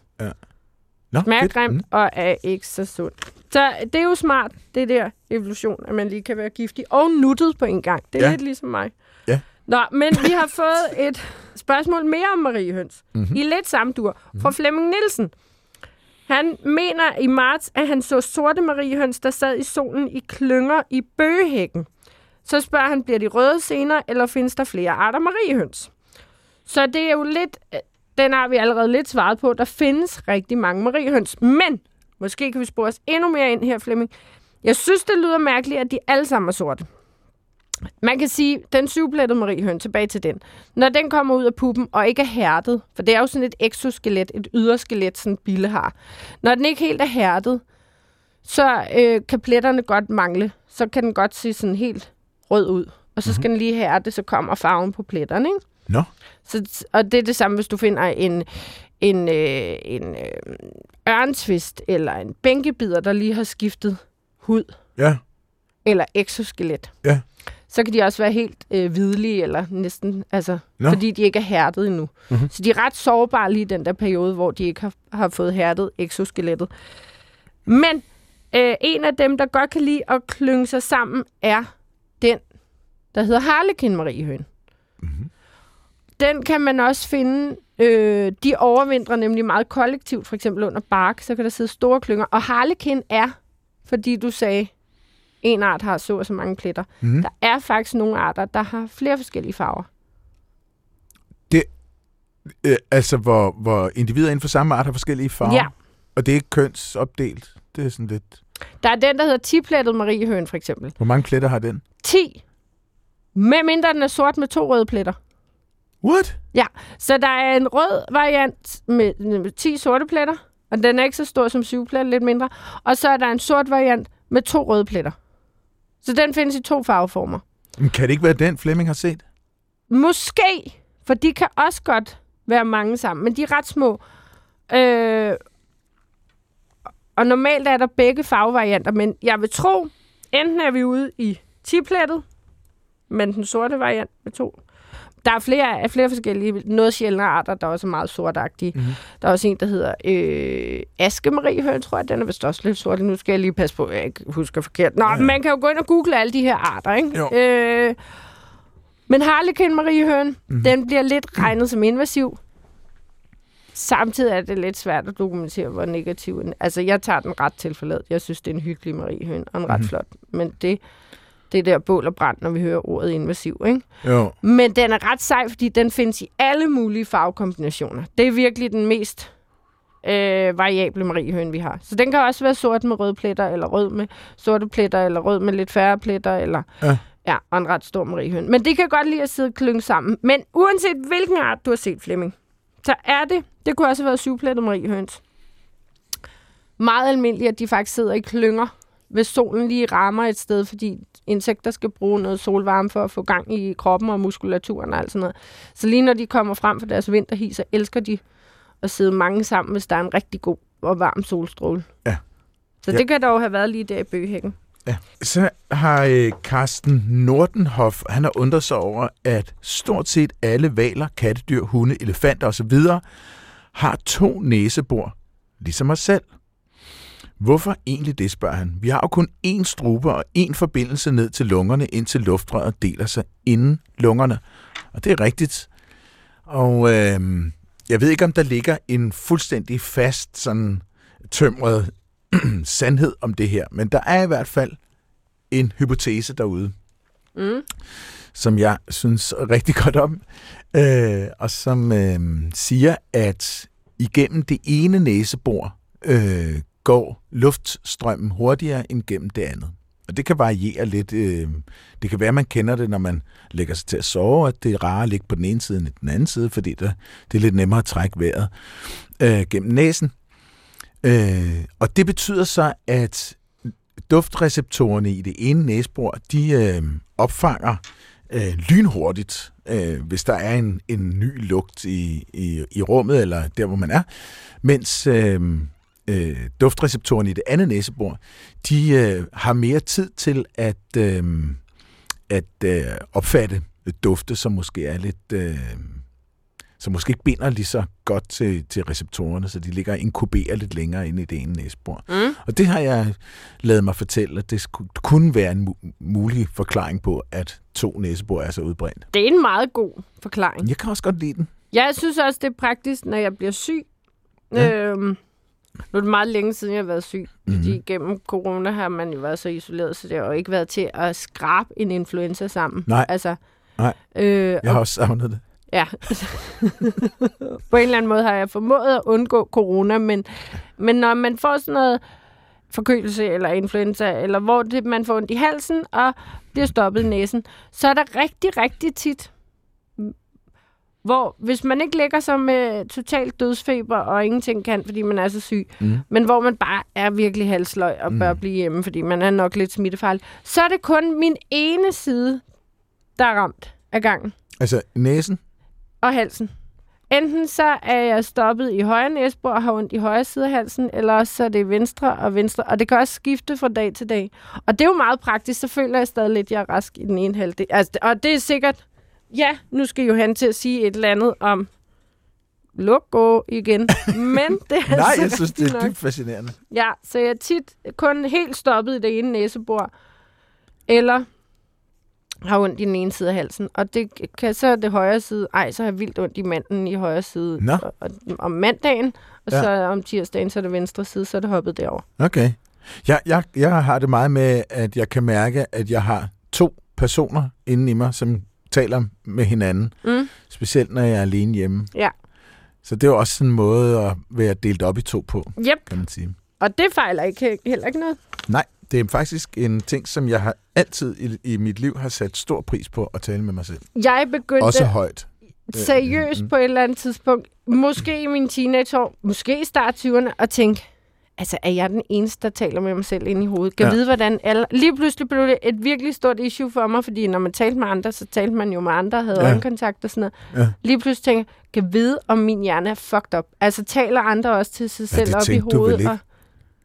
Speaker 3: Nå,
Speaker 2: smager grimt
Speaker 3: Mm.
Speaker 2: og er ikke så sundt. Så det er jo smart, det der evolution, at man lige kan være giftig og nuttet på en gang. Det er
Speaker 3: Ja.
Speaker 2: ja. lidt ligesom mig.
Speaker 3: Ja.
Speaker 2: Nå, men vi har fået et spørgsmål mere om mariehøns.
Speaker 3: Mhm.
Speaker 2: Mm-hmm. I lidt samme dur. Fra Flemming Nielsen. Han mener i marts, at han så sorte mariehøns, der sad i solen i klynger i bøgehækken. Så spørger han, bliver de røde senere, eller findes der flere arter mariehøns? Så det er jo lidt, øh, den har vi allerede lidt svaret på. Der findes rigtig mange mariehøns, men måske kan vi spore os endnu mere ind her, Flemming. Jeg synes, det lyder mærkeligt, at de alle sammen er sorte. Man kan sige, den syvplettede mariehøn, tilbage til den. Når den kommer ud af puppen og ikke er hærdet, for det er jo sådan et exoskelet, et yderskelet, sådan en bille har. Når den ikke helt er hærdet, så øh, kan pletterne godt mangle. Så kan den godt se sådan helt rød ud. Og så skal mm-hmm. den lige hærde, så kommer farven på pletterne, ikke?
Speaker 3: Nå,
Speaker 2: Så, og det er det samme, hvis du finder en, en, øh, en øh, ørntvist eller en bænkebider, der lige har skiftet hud
Speaker 3: ja.
Speaker 2: eller exoskelet.
Speaker 3: Ja.
Speaker 2: Så kan de også være helt øh, hvidlige, eller næsten, altså,
Speaker 3: Nå.
Speaker 2: fordi de ikke er hærdet endnu.
Speaker 3: Mhm.
Speaker 2: Mm-hmm. Så de er ret sårbare lige i den der periode, hvor de ikke har, har fået hærdet exoskelettet. Men øh, en af dem, der godt kan lide at klynge sig sammen, er den, der hedder Harlekin Mariehøn.
Speaker 3: Mhm.
Speaker 2: Den kan man også finde. Øh, de overvintrer nemlig meget kollektivt, for eksempel under bark, så kan der sidde store klynger. Og Harlekin er, fordi du sagde, en art har så og så mange pletter.
Speaker 3: Mhm.
Speaker 2: Der er faktisk nogle arter, der har flere forskellige farver.
Speaker 3: Øh, altså, hvor, hvor individer inden for samme art har forskellige farver.
Speaker 2: Ja.
Speaker 3: Og det er ikke kønsopdelt. Det er sådan lidt...
Speaker 2: Der er den, der hedder 10-plettet mariehøn, for eksempel.
Speaker 3: Hvor mange pletter har den?
Speaker 2: 10. Med mindre den er sort med to røde pletter.
Speaker 3: What?
Speaker 2: Så der er en rød variant med, med 10 sorte pletter, og den er ikke så stor som 7 pletter, lidt mindre. Og så er der en sort variant med to røde pletter. Så den findes i to farveformer.
Speaker 3: Men kan det ikke være den, Flemming har set?
Speaker 2: Måske, for de kan også godt være mange sammen, men de er ret små. Øh, og normalt er der begge farvevarianter, men jeg vil tro, enten er vi ude i 10-plettet, men den sorte variant med to. Der er flere, flere forskellige, noget sjældne arter, der er også meget sortagtige.
Speaker 3: Mhm.
Speaker 2: Mm-hmm. Der er også en, der hedder øh, Askemariehøn, tror jeg. Den er vist også lidt sort. Nu skal jeg lige passe på, at jeg ikke husker forkert. Nå,
Speaker 3: Ja,
Speaker 2: man kan jo gå ind og google alle de her arter, ikke?
Speaker 3: Jo.
Speaker 2: Øh, men Harlequin mariehøn,
Speaker 3: Mhm.
Speaker 2: mm-hmm. den bliver lidt regnet som invasiv. Samtidig er det lidt svært at dokumentere, hvor negativ den Altså, jeg tager den ret til forladet. Jeg synes, det er en hyggelig mariehøn, og en ret
Speaker 3: Mhm.
Speaker 2: flot. Men det, det der bål og brand, når vi hører ordet invasiv, ikke?
Speaker 3: Jo.
Speaker 2: Men den er ret sej, fordi den findes i alle mulige farvekombinationer. Det er virkelig den mest øh, variable mariehøn, vi har. Så den kan også være sort med røde pletter, eller rød med sorte pletter, eller rød med lidt færre pletter, eller...
Speaker 3: Ja.
Speaker 2: Ja, og en ret stor mariehøn. Men det kan godt lide at sidde og klynge sammen. Men uanset hvilken art du har set, Flemming, så er det, det kunne også have været syvplettet mariehøns. Meget almindeligt, at de faktisk sidder i klynger, hvis solen lige rammer et sted, fordi insekter skal bruge noget solvarme for at få gang i kroppen og muskulaturen og alt sådan noget. Så lige når de kommer frem for deres vinterhi, så elsker de at sidde mange sammen, hvis der er en rigtig god og varm solstråle.
Speaker 3: Ja.
Speaker 2: Så
Speaker 3: Ja.
Speaker 2: det kan dog have været lige der i bøgehækken.
Speaker 3: Ja. Så har øh, Carsten Nordenhoff, han har undret sig over, at stort set alle valer, kattedyr, hunde, elefanter osv. har to næsebor, ligesom os selv. Hvorfor egentlig det, spørger han. Vi har jo kun én strupe og én forbindelse ned til lungerne, indtil luftrøret deler sig inden lungerne. Og det er rigtigt. Og øh, jeg ved ikke, om der ligger en fuldstændig fast, sådan tømret sandhed om det her, men der er i hvert fald en hypotese derude,
Speaker 2: Mm.
Speaker 3: som jeg synes rigtig godt om, øh, og som øh, siger, at igennem det ene næsebor øh, går luftstrømmen hurtigere end gennem det andet. Og det kan variere lidt. Øh, det kan være, at man kender det, når man lægger sig til at sove, at det er rarere at ligge på den ene side end den anden side, fordi der, det er lidt nemmere at trække vejret øh, gennem næsen. Øh, og det betyder så, at duftreceptorerne i det ene næsebor, de øh, opfanger øh, lynhurtigt, øh, hvis der er en, en ny lugt i, i, i rummet, eller der, hvor man er. Mens øh, øh, duftreceptorerne i det andet næsebor, de øh, har mere tid til at, øh, at øh, opfatte dufte, som måske er lidt... Øh, som måske ikke binder lige så godt til, til receptorerne, så de ligger og inkuberer lidt længere ind i det ene næsebor.
Speaker 2: Mm.
Speaker 3: Og det har jeg lavet mig fortælle, at det sku- kunne være en mu- mulig forklaring på, at to næsebor er så udbredt.
Speaker 2: Det er en meget god forklaring.
Speaker 3: Jeg kan også godt lide den.
Speaker 2: Jeg synes også, det er praktisk, når jeg bliver syg.
Speaker 3: Ja.
Speaker 2: Ja. Øhm, nu er det meget længe siden, jeg har været syg. Mm-hmm.
Speaker 3: Mhm.
Speaker 2: Fordi gennem corona har man jo været så isoleret, så det har jo ikke været til at skrabe en influenza sammen.
Speaker 3: Nej.
Speaker 2: Altså,
Speaker 3: Nej.
Speaker 2: Øh,
Speaker 3: Jeg har også savnet det.
Speaker 2: Ja. på en eller anden måde har jeg formået at undgå corona, men, men når man får sådan noget forkølelse eller influenza, eller hvor det, man får ondt i halsen og bliver stoppet i næsen, så er der rigtig, rigtig tit, hvor hvis man ikke ligger sig med totalt dødsfeber og ingenting kan, fordi man er så syg,
Speaker 3: Mm.
Speaker 2: men hvor man bare er virkelig halsløg og bør
Speaker 3: Mm.
Speaker 2: blive hjemme, fordi man er nok lidt smittefarlig, så er det kun min ene side, der er ramt af gangen
Speaker 3: Altså næsen.
Speaker 2: Og halsen. Enten så er jeg stoppet i højre næsebor og har ondt i højre side af halsen, eller også så er det venstre og venstre. Og det kan også skifte fra dag til dag. Og det er jo meget praktisk, så føler jeg stadig lidt, at jeg er rask i den ene halvdel. Altså, og det er sikkert, ja, nu skal Johan til at sige et eller andet om logo igen. Men det er
Speaker 3: Nej, jeg synes, det er dybt fascinerende.
Speaker 2: Ja, så jeg er tit kun helt stoppet i det ene næsebor, eller har ondt i den ene side af halsen. Og det kan så det højre side, ej, så har jeg vildt ondt i manden i højre side
Speaker 3: Nå.
Speaker 2: og, og, om mandagen, og
Speaker 3: Ja.
Speaker 2: så om tirsdagen, så er det venstre side, så er det hoppet derover.
Speaker 3: Okay. Jeg, jeg, jeg har det meget med, at jeg kan mærke, at jeg har to personer inde i mig, som taler med hinanden.
Speaker 2: Mm.
Speaker 3: Specielt når jeg er alene hjemme.
Speaker 2: Ja.
Speaker 3: Så det er jo også sådan en måde at være delt op i to på,
Speaker 2: Yep.
Speaker 3: kan man sige.
Speaker 2: Og det fejler ikke heller ikke noget.
Speaker 3: Nej, det er faktisk en ting, som jeg har altid i, i mit liv har sat stor pris på at tale med mig selv.
Speaker 2: Jeg begyndte
Speaker 3: Også højt.
Speaker 2: seriøst
Speaker 3: Mm.
Speaker 2: på et eller andet tidspunkt, måske i mine teenageår, måske i start 20'erne, og tænke, altså er jeg den eneste, der taler med mig selv ind i hovedet? Kan
Speaker 3: Ja.
Speaker 2: ja. vide, hvordan alle... Lige pludselig blev det et virkelig stort issue for mig, fordi når man talte med andre, så talte man jo med andre, havde
Speaker 3: Ja.
Speaker 2: ja. øjenkontakt og sådan noget.
Speaker 3: Ja.
Speaker 2: Lige pludselig tænker jeg, kan vide, om min hjerne er fucked up? Altså taler andre også til sig selv
Speaker 3: det
Speaker 2: op i
Speaker 3: tænkte du
Speaker 2: hovedet?
Speaker 3: vel ikke?
Speaker 2: Og...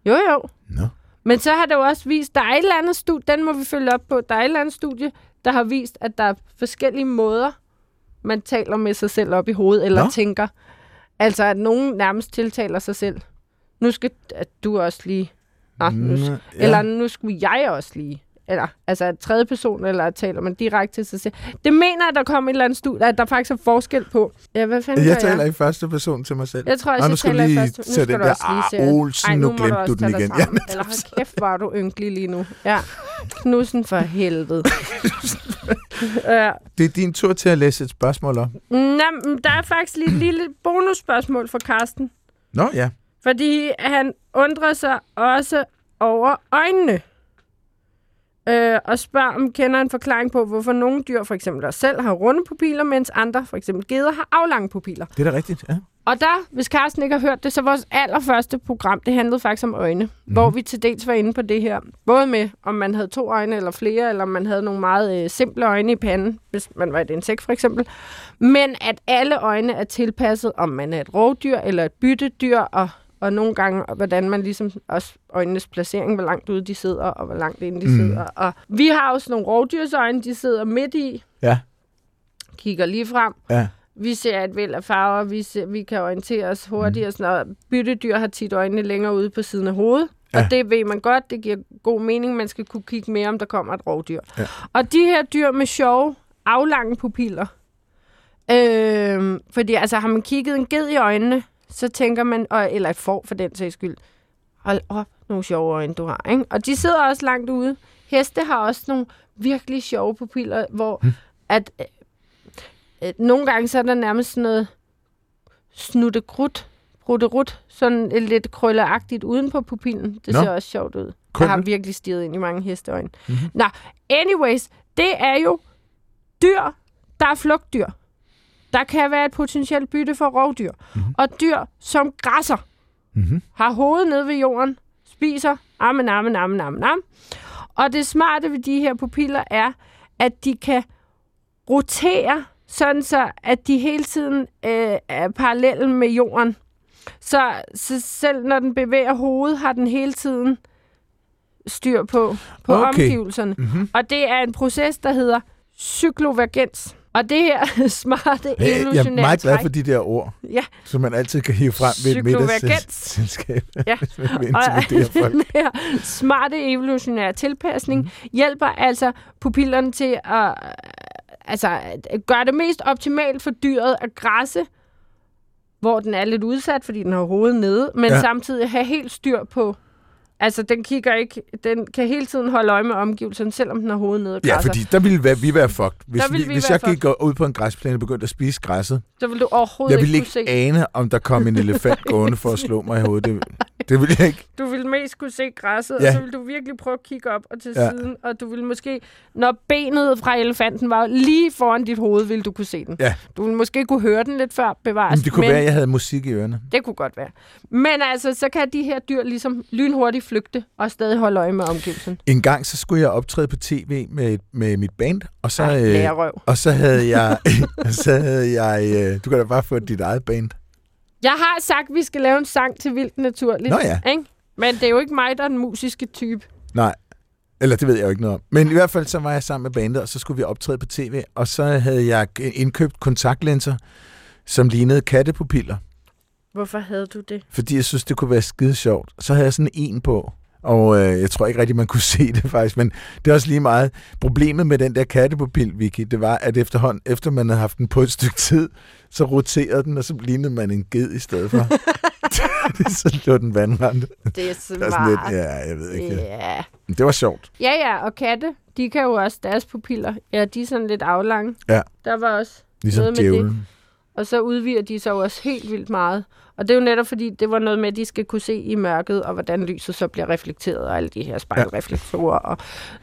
Speaker 2: Jo, jo.
Speaker 3: Nå.
Speaker 2: Men så har det jo også vist, der er et eller andet studie, den må vi følge op på, der er et eller andet studie, der har vist, at der er forskellige måder, man taler med sig selv op i hovedet, eller
Speaker 3: Nå.
Speaker 2: Tænker. Altså, at nogen nærmest tiltaler sig selv. Nu skal at du også lige... Nå, nu, ja. Eller nu skulle jeg også lige... Eller, altså, at tredje person, eller taler man direkte til sig selv. Det mener jeg, der kom et eller andet studie, at der faktisk er forskel på. Ja, hvad fanden
Speaker 3: Jeg taler i første person til mig selv.
Speaker 2: jeg tror også,
Speaker 3: Nå, nu
Speaker 2: jeg
Speaker 3: skal
Speaker 2: taler
Speaker 3: lige
Speaker 2: første... Nu skal
Speaker 3: den der, ah. Olsen,
Speaker 2: Ej,
Speaker 3: nu
Speaker 2: du
Speaker 3: glemte du den igen. Ja,
Speaker 2: sammen. Eller hold kæft, var du ynkelig lige nu. Ja. Knudsen for helvede. ja.
Speaker 3: Det er din tur til at læse et spørgsmål op.
Speaker 2: Nå, men der er faktisk lige et lille bonusspørgsmål fra Karsten.
Speaker 3: Nå ja.
Speaker 2: Fordi han undrer sig også over øjnene. Øh, og spørger, om kender en forklaring på, hvorfor nogle dyr, for eksempel os selv, har runde pupiller, mens andre, for eksempel geder, har aflange pupiller.
Speaker 3: Det er da rigtigt, ja.
Speaker 2: Og der, hvis Carsten ikke har hørt det, så vores allerførste program, det handlede faktisk om øjne. Mm-hmm. Hvor vi til dels var inde på det her. Både med, om man havde to øjne eller flere, eller om man havde nogle meget øh, simple øjne i panden, hvis man var et insekt for eksempel. Men at alle øjne er tilpasset, om man er et rovdyr eller et byttedyr, og, og nogle gange, hvordan man ligesom også øjnenes placering, hvor langt ude de sidder, og hvor langt inde de
Speaker 3: Mm.
Speaker 2: mm. sidder. Og vi har også nogle rovdyrsøjne, de sidder midt i,
Speaker 3: Ja,
Speaker 2: kigger lige frem,
Speaker 3: ja.
Speaker 2: vi ser et væld af farver, vi, ser, vi kan orientere os hurtigt og sådan noget. Byttedyr har tit øjnene længere ude på siden af hovedet. Ja. og det ved man godt, det giver god mening, man skal kunne kigge mere, om der kommer et rovdyr.
Speaker 3: Ja.
Speaker 2: Og de her dyr med sjove, aflange pupiller, øh, fordi altså har man kigget en ged i øjnene, så tænker man, og, eller får for den sags skyld, hold op, nogle sjove øjne, du har. Ikke? Og de sidder også langt ude. Heste har også nogle virkelig sjove pupiller, hvor
Speaker 3: Hmm.
Speaker 2: at øh, øh, nogle gange så er der nærmest sådan noget snuttegrut, brutterut, sådan et lidt krølleagtigt uden på pupillen. Det
Speaker 3: Nå.
Speaker 2: ser også sjovt ud.
Speaker 3: Kun
Speaker 2: Jeg har virkelig stirret ind i mange hesteøjne.
Speaker 3: Mhm.
Speaker 2: Mm-hmm. Nå, anyways, det er jo dyr, der er flugtdyr. Der kan være et potentielt bytte for rovdyr.
Speaker 3: Mhm.
Speaker 2: Mm-hmm. Og dyr, som græsser,
Speaker 3: Mm-hmm.
Speaker 2: har hovedet nede ved jorden, spiser, amen, amen, amen, amen, amen. Og det smarte ved de her pupiller er, at de kan rotere, sådan så, at de hele tiden øh, er parallelle med jorden. Så, så selv når den bevæger hovedet, har den hele tiden styr på, på
Speaker 3: Okay.
Speaker 2: omgivelserne.
Speaker 3: Mm-hmm.
Speaker 2: Og det er en proces, der hedder cyklovergens. Og det her smarte
Speaker 3: Jeg er meget glad for de der ord,
Speaker 2: Ja.
Speaker 3: som man altid kan hive frem ved et middagsselskab.
Speaker 2: Ja.
Speaker 3: Folk.
Speaker 2: den her smarte evolutionære tilpasning mm. hjælper altså pupillerne til at øh, altså, gøre det mest optimalt for dyret at græsse, hvor den er lidt udsat, fordi den har hovedet nede, men
Speaker 3: ja.
Speaker 2: samtidig have helt styr på Altså, den kigger ikke... Den kan hele tiden holde øje med omgivelserne, selvom den har hovedet nede og
Speaker 3: Ja,
Speaker 2: græsser.
Speaker 3: fordi der ville være, vi være fucked. Hvis,
Speaker 2: ville
Speaker 3: vi,
Speaker 2: vi
Speaker 3: hvis jeg gik ud på en græsplæne og begyndte at spise græsset,
Speaker 2: Så vil du overhovedet
Speaker 3: jeg ville
Speaker 2: ikke
Speaker 3: ikke ane, om der kom en elefant gående for at slå mig i hovedet. Det, det ville jeg ikke.
Speaker 2: Du vil mest kunne se græsset,
Speaker 3: Ja.
Speaker 2: og så vil du virkelig prøve at kigge op og til
Speaker 3: Ja.
Speaker 2: siden, og du vil måske, når benet fra elefanten var lige foran dit hoved, vil du kunne se den.
Speaker 3: Ja.
Speaker 2: Du vil måske kunne høre den lidt før bevares,
Speaker 3: Men det kunne
Speaker 2: men
Speaker 3: være, at jeg havde musik i ørerne.
Speaker 2: det kunne godt være. Men altså, så kan de her dyr ligesom lynhurtigt flygte og stadig holde øje med omgivelsen.
Speaker 3: En gang så skulle jeg optræde på tv med, med mit band, og så,
Speaker 2: Ej,
Speaker 3: øh, og så havde jeg, så havde jeg øh, du kan da bare få dit eget band.
Speaker 2: Jeg har sagt, at vi skal lave en sang til Vildt Naturligt.
Speaker 3: Nå ja.
Speaker 2: Ikke? Men det er jo ikke mig, der er den musiske type.
Speaker 3: Nej, eller det ved jeg jo ikke noget om. Men i hvert fald så var jeg sammen med bandet, og så skulle vi optræde på tv, og så havde jeg indkøbt kontaktlinser, som lignede kattepupiller,
Speaker 2: Hvorfor havde du det?
Speaker 3: fordi jeg synes, det kunne være skide sjovt. Så havde jeg sådan en på, og øh, jeg tror ikke rigtig, man kunne se det faktisk, men det er også lige meget. Problemet med den der kattepupil, Vicky, det var, at efterhånden, efter man havde haft den på et stykke tid, så roterede den, og så lignede man en ged i stedet for. så lå den vandrende.
Speaker 2: Det er
Speaker 3: Det er
Speaker 2: smart.
Speaker 3: sådan lidt, ja, jeg ved ikke. Men det var sjovt.
Speaker 2: ja, ja, og katte, De kan jo også, deres pupiller, ja, de er sådan lidt aflange.
Speaker 3: Ja.
Speaker 2: Der var også
Speaker 3: Ligesom
Speaker 2: Noget med det. Og så udvider de sig jo også helt vildt meget. Og det er jo netop fordi, det var noget med, at de skal kunne se i mørket, og hvordan lyset så bliver reflekteret, og alle de her spejlreflektorer. Og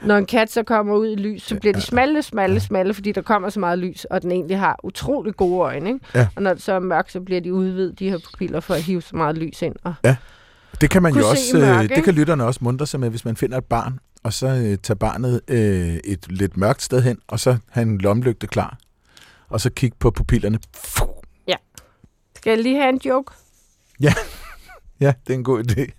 Speaker 2: når en kat så kommer ud i lys, så bliver de smalle, smalle, smalle, fordi der kommer så meget lys, og den egentlig har utrolig gode øjne. Ikke?
Speaker 3: Ja.
Speaker 2: Og når det så er mørkt, så bliver de udvidet, de her pupiller, for at hive så meget lys ind. Og
Speaker 3: Det kan man jo også,
Speaker 2: mørke,
Speaker 3: øh, det kan lytterne også mundre sig med, hvis man finder et barn, og så øh, tager barnet øh, et lidt mørkt sted hen, og så have en lomlygte klar, og så kigge på pupillerne. Fuh.
Speaker 2: skal jeg lige have en joke?
Speaker 3: Ja, det er en god idé.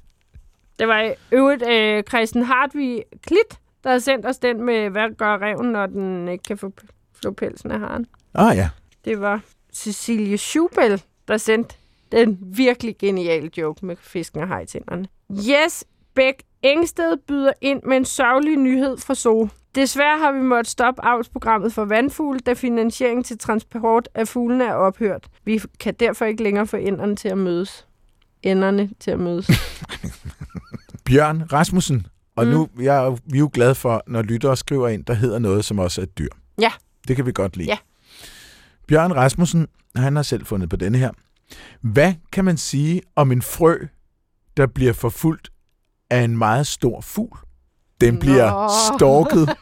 Speaker 2: Det var i øvrigt øh, Christian Hartvig Klit, der har sendt os den med, hvad gør reven, når den ikke kan få, få pelsen af haren.
Speaker 3: Ah ja,
Speaker 2: Det var Cecilie Schubel, der sendte den virkelig geniale joke med fisken og hajtænderne. Yes, Bæk Engsted byder ind med en sørgelig nyhed fra Zoo. Desværre har vi måttet stoppe avlsprogrammet for vandfugle, da finansieringen til transport af fuglene er ophørt. Vi kan derfor ikke længere få enderne til at mødes. Enderne til at mødes.
Speaker 3: Bjørn Rasmussen. Og
Speaker 2: Mm.
Speaker 3: nu jeg, er vi er jo glade for, når lyttere skriver ind, der hedder noget, som også er et dyr.
Speaker 2: Ja.
Speaker 3: Det kan vi godt lide.
Speaker 2: Ja.
Speaker 3: Bjørn Rasmussen, han har selv fundet på denne her. Hvad kan man sige om en frø, der bliver forfulgt af en meget stor fugl? Den bliver
Speaker 2: Nå.
Speaker 3: stalket.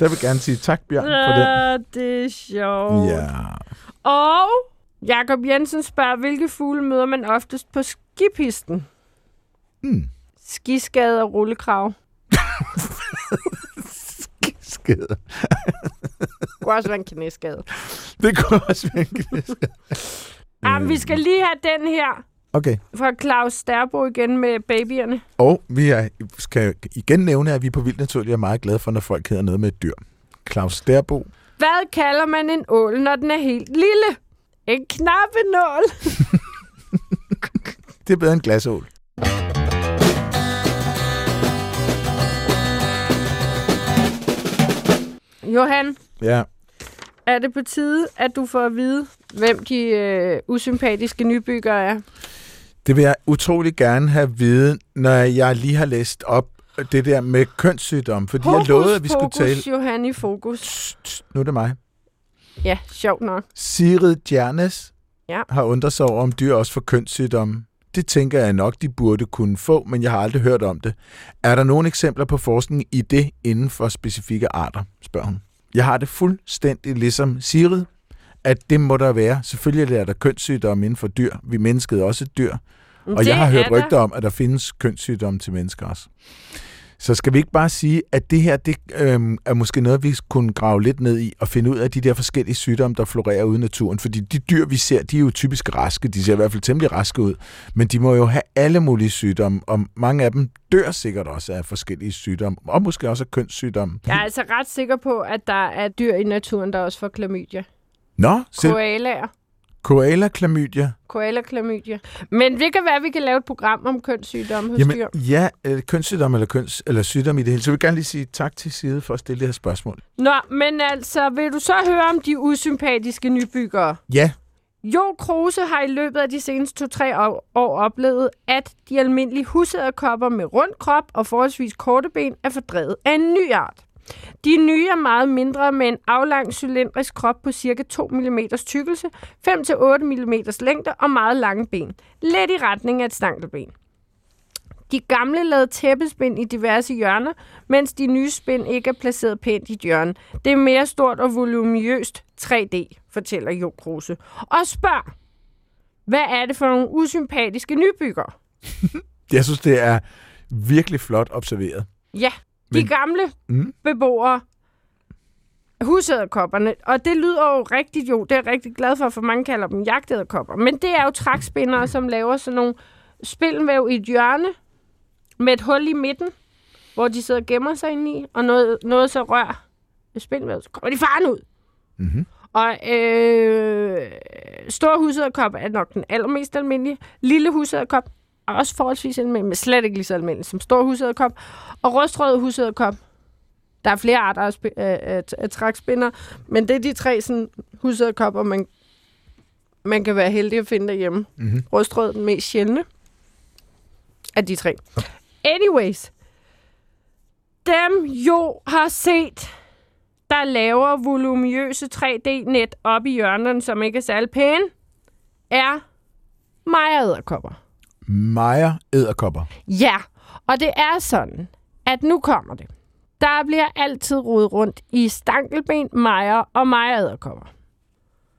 Speaker 3: der vil gerne sige tak, Bjørn, for den.
Speaker 2: Det er sjovt.
Speaker 3: Ja.
Speaker 2: Og Jakob Jensen spørger, hvilke fugle møder man oftest på skipisten?
Speaker 3: Hmm.
Speaker 2: Skiskade og rullekrav.
Speaker 3: Skide.
Speaker 2: Det kunne også være en knæskade.
Speaker 3: Det kunne også være en gnist.
Speaker 2: Jamen, vi skal lige have den her
Speaker 3: Okay.
Speaker 2: fra Claus Sterbo igen med babyerne.
Speaker 3: Og vi er, skal igen nævne, at vi på Vildt Naturligt er meget glade for, når folk hedder noget med et dyr. Claus Sterbo.
Speaker 2: Hvad kalder man en ål, når den er helt lille? En knappenål.
Speaker 3: Det er bedre end glasål.
Speaker 2: Johan,
Speaker 3: Ja.
Speaker 2: er det på tide, at du får at vide, hvem de øh, usympatiske nybyggere er?
Speaker 3: Det vil jeg utrolig gerne have vide, når jeg lige har læst op det der med kønssygdom. Fordi jeg lovede, at vi skulle
Speaker 2: Hokus
Speaker 3: tale...
Speaker 2: Johan i fokus.
Speaker 3: Tss, tss, Nu er det mig.
Speaker 2: Ja, sjovt nok.
Speaker 3: Sigrid Djernes
Speaker 2: Ja.
Speaker 3: har undret sig over, om dyr også får kønssygdomme. Det tænker jeg nok, de burde kunne få, men jeg har aldrig hørt om det. Er der nogle eksempler på forskning i det inden for specifikke arter, spørger hun. Jeg har det fuldstændig ligesom Sigrid, at det må der være. Selvfølgelig er der kønssygdomme inden for dyr. Vi mennesket er også dyr. Og
Speaker 2: Det
Speaker 3: jeg har hørt
Speaker 2: er der.
Speaker 3: rygter om, at der findes kønssygdomme til mennesker også. Så skal vi ikke bare sige, at det her det, øhm, er måske noget, vi kunne grave lidt ned i og finde ud af de der forskellige sygdomme, der florerer ude i naturen. Fordi de dyr, vi ser, de er jo typisk raske. De ser i hvert fald temmelig raske ud. Men de må jo have alle mulige sygdomme, og mange af dem dør sikkert også af forskellige sygdomme, og måske også af kønssygdomme.
Speaker 2: Jeg er altså ret sikker på, at der er dyr i naturen, der også får klamydia.
Speaker 3: Nå, selv
Speaker 2: Koalaer.
Speaker 3: Koala-klamydia.
Speaker 2: Koala-klamydia. Men det kan være, at vi kan lave et program om kønssygdomme hos
Speaker 3: Jamen,
Speaker 2: dyr.
Speaker 3: ja, øh, kønssygdom eller, køns, eller sygdom i det hele. Så jeg vil gerne lige sige tak til Side for at stille det her spørgsmål.
Speaker 2: Nå, men altså, vil du så høre om de usympatiske nybyggere?
Speaker 3: Ja,
Speaker 2: Jo Kruse har i løbet af de seneste 2-3 år år oplevet, at de almindelige husæderkopper med rund krop og forholdsvis korte ben er fordrevet af en ny art. De nye er meget mindre med en aflang cylindrisk krop på ca. 2 mm tykkelse, 5-8 mm længde og meget lange ben. Lidt i retning af et stankelben. De gamle lavede tæppespind i diverse hjørner, mens de nye spind ikke er placeret pænt i et hjørne. Det er mere stort og voluminøst 3D, fortæller Jo Kruse. Og spørg, hvad er det for nogle usympatiske nybyggere?
Speaker 3: jeg synes, det er virkelig flot observeret.
Speaker 2: Ja, de gamle
Speaker 3: Mm.
Speaker 2: beboere, husæderkopperne, og det lyder jo rigtigt jo, det er jeg rigtig glad for, for mange kalder dem jagtæderkopper, men det er jo trækspindere, som laver sådan nogle spilvæv i et hjørne med et hul i midten, hvor de sidder og gemmer sig inde i, og noget, noget så rør spilvævet, så kommer de faren ud.
Speaker 3: Mm-hmm.
Speaker 2: Og øh, stor husæderkop er nok den allermest almindelige. Lille husæderkop er også forholdsvis almindelig, men slet ikke lige så almindelig som stor husæderkop. Og rustrød husæderkop. Der er flere arter af, af, af, af trækspinder, men det er de tre sådan, husæderkopper, man, man kan være heldig at finde derhjemme.
Speaker 3: Mm-hmm.
Speaker 2: Rustrød den mest sjældne af de tre. Anyways, dem jo har set, der laver voluminøse 3D-net op i hjørnerne, som ikke er særlig pæne, er Maja-æderkopper.
Speaker 3: Maja æderkopper.
Speaker 2: Ja, og det er sådan, at nu kommer det. Der bliver altid rodet rundt i stankelben, mejer og mejeræderkopper.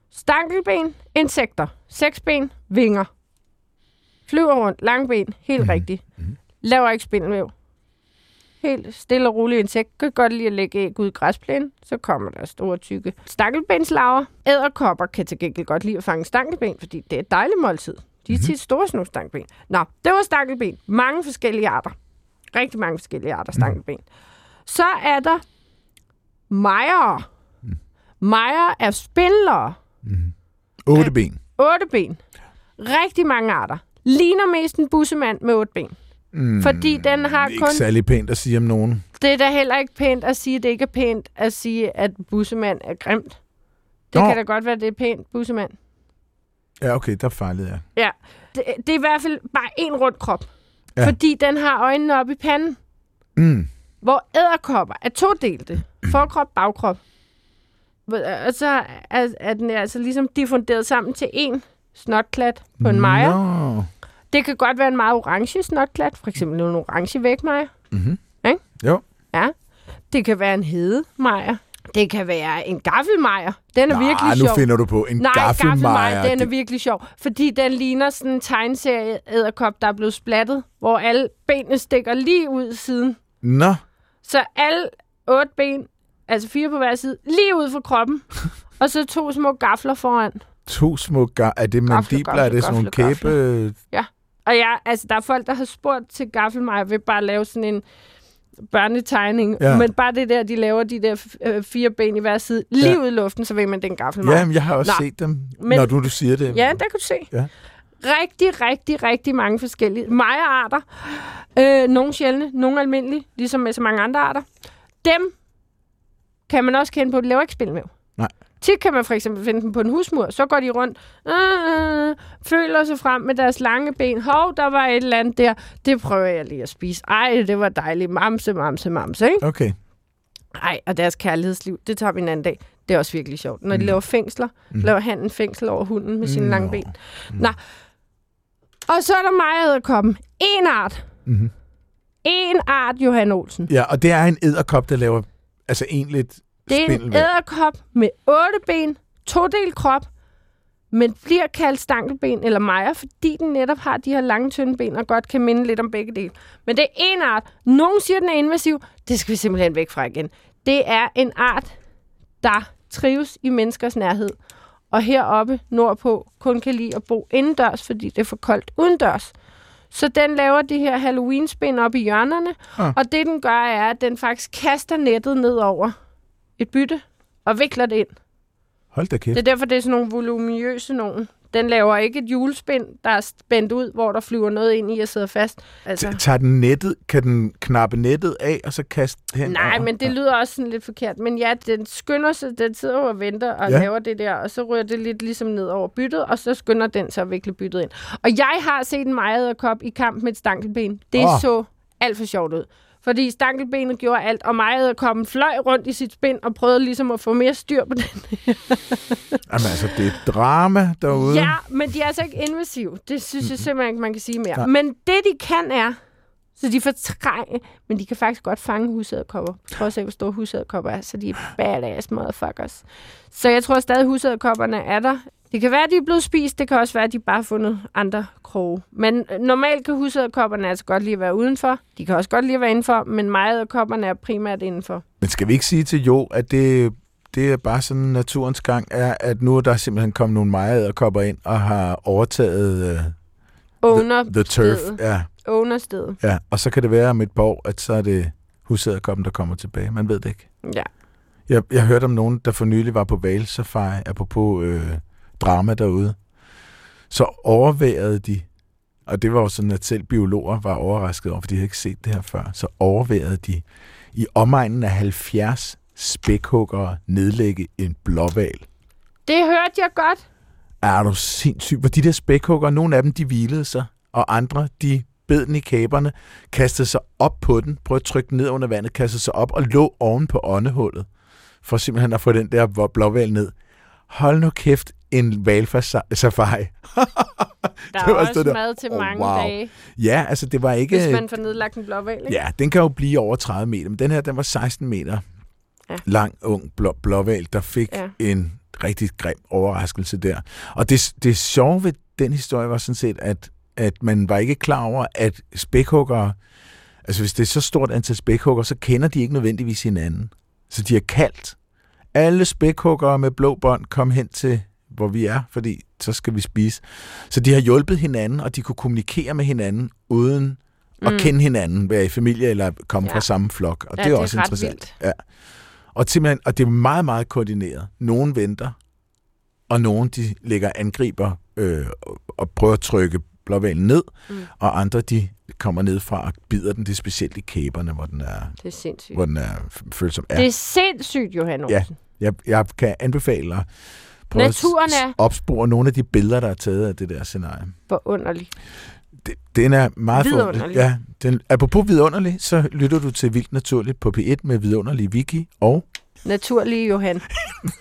Speaker 2: Stankelben, insekter, seksben, vinger. Flyver rundt, langben, helt mm. rigtigt. Laver ikke spindelvæv. Helt stille og roligt insekt. Kan godt lide at lægge æg ud i græsplænen. Så kommer der store tykke stankelbenslaver. Æderkopper kan til gengæld godt lide at fange stankelben, fordi det er et dejligt måltid. De er tit store sådan nogle stankelben. Nå, det var stankelben. Mange forskellige arter. Rigtig mange forskellige arter stankelben. Så er der mejer. Mejer er spindlere.
Speaker 3: Otte ben.
Speaker 2: Otte ben. Rigtig mange arter. Ligner mest en bussemand med otte ben.
Speaker 3: Mm,
Speaker 2: Fordi den har
Speaker 3: ikke
Speaker 2: kun...
Speaker 3: særlig pænt at sige om nogen.
Speaker 2: Det er da heller ikke pænt at sige, at det ikke er pænt at sige, at bussemand er grimt. Det
Speaker 3: Nå.
Speaker 2: kan da godt være, det er pænt, bussemand.
Speaker 3: Ja, okay, der fejlede jeg.
Speaker 2: Ja. Det, det er i hvert fald bare en rund krop.
Speaker 3: Ja.
Speaker 2: Fordi den har øjnene oppe i panden.
Speaker 3: Mm.
Speaker 2: Hvor æderkopper er todelte. Forkrop, bagkrop. Og så er, er den altså ligesom diffunderet sammen til en snotklat på en mejer.
Speaker 3: Nå.
Speaker 2: Det kan godt være en meget orange snotklat. For eksempel en orange vægmejer.
Speaker 3: Mm-hmm.
Speaker 2: Ikke?
Speaker 3: Jo.
Speaker 2: Ja. Det kan være en hedemejer. Det kan være en gaffelmejer. Den er
Speaker 3: Nej,
Speaker 2: virkelig
Speaker 3: nu
Speaker 2: sjov.
Speaker 3: finder du på en
Speaker 2: Nej,
Speaker 3: gaffelmejer.
Speaker 2: den er virkelig sjov. Fordi den ligner sådan en tegneserie æderkop, der er blevet splattet, hvor alle benene stikker lige ud siden.
Speaker 3: Nå,
Speaker 2: Så alle otte ben, altså fire på hver side, lige ud fra kroppen. og så to små gafler foran.
Speaker 3: to små ga- Er det mandibler? er det sådan nogle kæbe...
Speaker 2: Og ja, altså der er folk, der har spurgt til gaffelmejer ved bare lave sådan en børnetegning.
Speaker 3: Ja.
Speaker 2: Ja. Men bare det der, de laver de der øh, fire ben i hver side, lige
Speaker 3: Ja.
Speaker 2: ja. ud i luften, så ved man, det er en gaffelmejer.
Speaker 3: Jamen, jeg har også
Speaker 2: Nå.
Speaker 3: set dem,
Speaker 2: Men-
Speaker 3: når du, du siger det.
Speaker 2: Ja, der kan du se.
Speaker 3: Ja.
Speaker 2: Rigtig, rigtig, rigtig mange forskellige mejerarter. Øh, nogle sjældne, nogle almindelige, ligesom med så mange andre arter. Dem kan man også kende på, at de laver ikke spilvæv. Tit kan man for eksempel finde dem på en husmur. Så går de rundt, øh, føler sig frem med deres lange ben. Hov, der var et eller andet der. Det prøver jeg lige at spise. Ej, det var dejligt. Mamse, mamse, mamse, ikke?
Speaker 3: Okay.
Speaker 2: Ej, og deres kærlighedsliv, det tager vi en anden dag. Det er også virkelig sjovt. Når de
Speaker 3: Mm.
Speaker 2: laver fængsler,
Speaker 3: Mm.
Speaker 2: mm. laver han en fængsel over hunden med sine lange
Speaker 3: Nå.
Speaker 2: ben. Nå. Og så er der mejeræderkoppen. En art.
Speaker 3: Mm-hmm.
Speaker 2: En art, Johan Olsen.
Speaker 3: Ja, og det er en æderkop, der laver altså egentligt
Speaker 2: Det er en æderkop med otte ben, todel krop, men bliver kaldt stankelben eller mejer, fordi den netop har de her lange, tynde ben og godt kan minde lidt om begge dele. Men det er en art. Nogen siger, den er invasiv. Det skal vi simpelthen væk fra igen. Det er en art, der trives i menneskers nærhed. Og heroppe nordpå kun kan lide at bo indendørs, fordi det er for koldt udendørs. Så den laver de her Halloween-spin op i hjørnerne,
Speaker 3: Ah.
Speaker 2: og det den gør er, at den faktisk kaster nettet ned over et bytte og vikler det ind.
Speaker 3: Hold da kæft.
Speaker 2: Det er derfor, det er sådan nogle voluminøse nogen. Den laver ikke et julespind, der er spændt ud, hvor der flyver noget ind i og sidder fast. Altså,
Speaker 3: Tager den nettet, kan den knappe nettet af, og så kaste hen
Speaker 2: nej,
Speaker 3: over?
Speaker 2: men det lyder også sådan lidt forkert. Men ja, den skynder sig, den sidder og venter og
Speaker 3: Ja.
Speaker 2: laver det der, og så rører det lidt ligesom ned over byttet, og så skynder den sig at vikle byttet ind. Og jeg har set en mejet i kamp med et stankelben. Det oh. så alt for sjovt ud. Fordi stankelbenet gjorde alt, og mejet fløj rundt i sit spind og prøvede ligesom at få mere styr på den
Speaker 3: Jamen altså, det er drama derude.
Speaker 2: Ja, men de er altså ikke invasive. Det synes jeg simpelthen ikke, man kan sige mere.
Speaker 3: Nej.
Speaker 2: Men det, de kan, er... Så de fortrænger... Men de kan faktisk godt fange husæderkopper. Prøv at se, hvor store husæderkopper er. Så de er badass motherfuckers. Så jeg tror stadig, husæderkopperne er der. Det kan være, at de er blevet spist. Det kan også være, at de bare har fundet andre kroge. Men øh, normalt kan husæderkopperne altså godt lige være udenfor. De kan også godt lige være indenfor. Men mejetæderkopperne er primært indenfor.
Speaker 3: Men skal vi ikke sige til Jo, at det, det er bare sådan naturens gang, er, at nu er der simpelthen kommet nogle mejeræderkopper ind og har overtaget uh,
Speaker 2: Owner,
Speaker 3: the, the turf. Ja,
Speaker 2: ownerstedet.
Speaker 3: ja, og så kan det være om et par år, at så er det husæderkoppen, der kommer tilbage. Man ved det ikke.
Speaker 2: Ja.
Speaker 3: Jeg, jeg hørte om nogen, der for nylig var på valsafari, apropos øh, drama derude. Så overværede de, og det var jo sådan, at selv biologer var overrasket over, for de havde ikke set det her før, så overværede de i omegnen af 70 spækhuggere nedlægge en blåval.
Speaker 2: Det hørte jeg godt.
Speaker 3: Er du sindssyg? Hvor de der spækhuggere, nogle af dem, de hvilede sig, og andre, de bed den i kæberne, kastede sig op på den, prøvede at trykke den ned under vandet, kastede sig op og lå oven på åndehullet, for simpelthen at få den der blåval ned. Hold nu kæft, en valfars-safari.
Speaker 2: Der er også der. mad til oh, mange wow. dage.
Speaker 3: Ja, altså det var ikke...
Speaker 2: Hvis man får nedlagt en blåval, ikke?
Speaker 3: Ja, den kan jo blive over 30 meter, men den her, den var 16 meter ja. lang, ung blå, blåval, der fik ja. en rigtig grim overraskelse der. Og det, det sjove ved den historie var sådan set, at, at man var ikke klar over, at spækhugger, altså hvis det er så stort antal spækhugger, så kender de ikke nødvendigvis hinanden. Så de er kaldt. Alle spækhuggere med blå bånd kom hen til, hvor vi er, fordi så skal vi spise. Så de har hjulpet hinanden, og de kunne kommunikere med hinanden, uden mm. at kende hinanden, være i familie eller komme ja. fra samme flok. Og ja, det er det også er interessant. Vildt. Ja. Og, simpelthen, og det er meget, meget koordineret. Nogen venter, og nogen de lægger angriber øh, og prøver at trykke blåvalen ned, mm. og andre de kommer ned fra og bider den. Det er specielt i kæberne, hvor den er,
Speaker 2: det er sindssygt.
Speaker 3: Hvor den er følsom.
Speaker 2: Ja. Det er sindssygt, Johan
Speaker 3: Ja, jeg, jeg kan anbefale dig prøve Naturen er... at opspore nogle af de billeder, der er taget af det der scenarie.
Speaker 2: Hvor underligt
Speaker 3: den er meget vidunderlig. Ja, den, apropos vidunderlig, så lytter du til Vildt Naturligt på P1 med vidunderlig Vicky og...
Speaker 2: Naturlig Johan.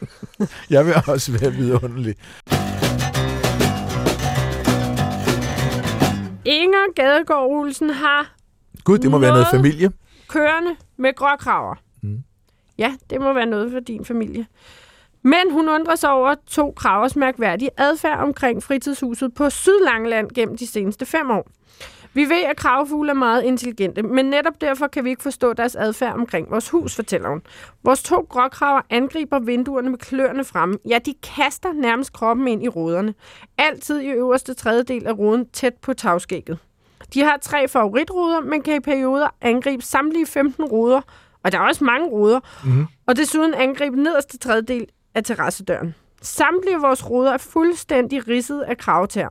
Speaker 3: jeg vil også være vidunderlig.
Speaker 2: Inger Gadegaard Olsen har...
Speaker 3: Gud, det må noget være noget familie.
Speaker 2: Kørende med gråkraver. Mm. Ja, det må være noget for din familie. Men hun undrer sig over to kravers mærkværdige adfærd omkring fritidshuset på Sydlangeland gennem de seneste fem år. Vi ved, at kravfugle er meget intelligente, men netop derfor kan vi ikke forstå deres adfærd omkring vores hus, fortæller hun. Vores to gråkraver angriber vinduerne med kløerne fremme. Ja, de kaster nærmest kroppen ind i ruderne. Altid i øverste tredjedel af ruden tæt på tagskægget. De har tre favoritruder, men kan i perioder angribe samtlige 15 ruder, og der er også mange ruder, mm-hmm. og desuden angribe nederste tredjedel af terrassedøren. Samtlige vores ruder er fuldstændig ridset af kravtær.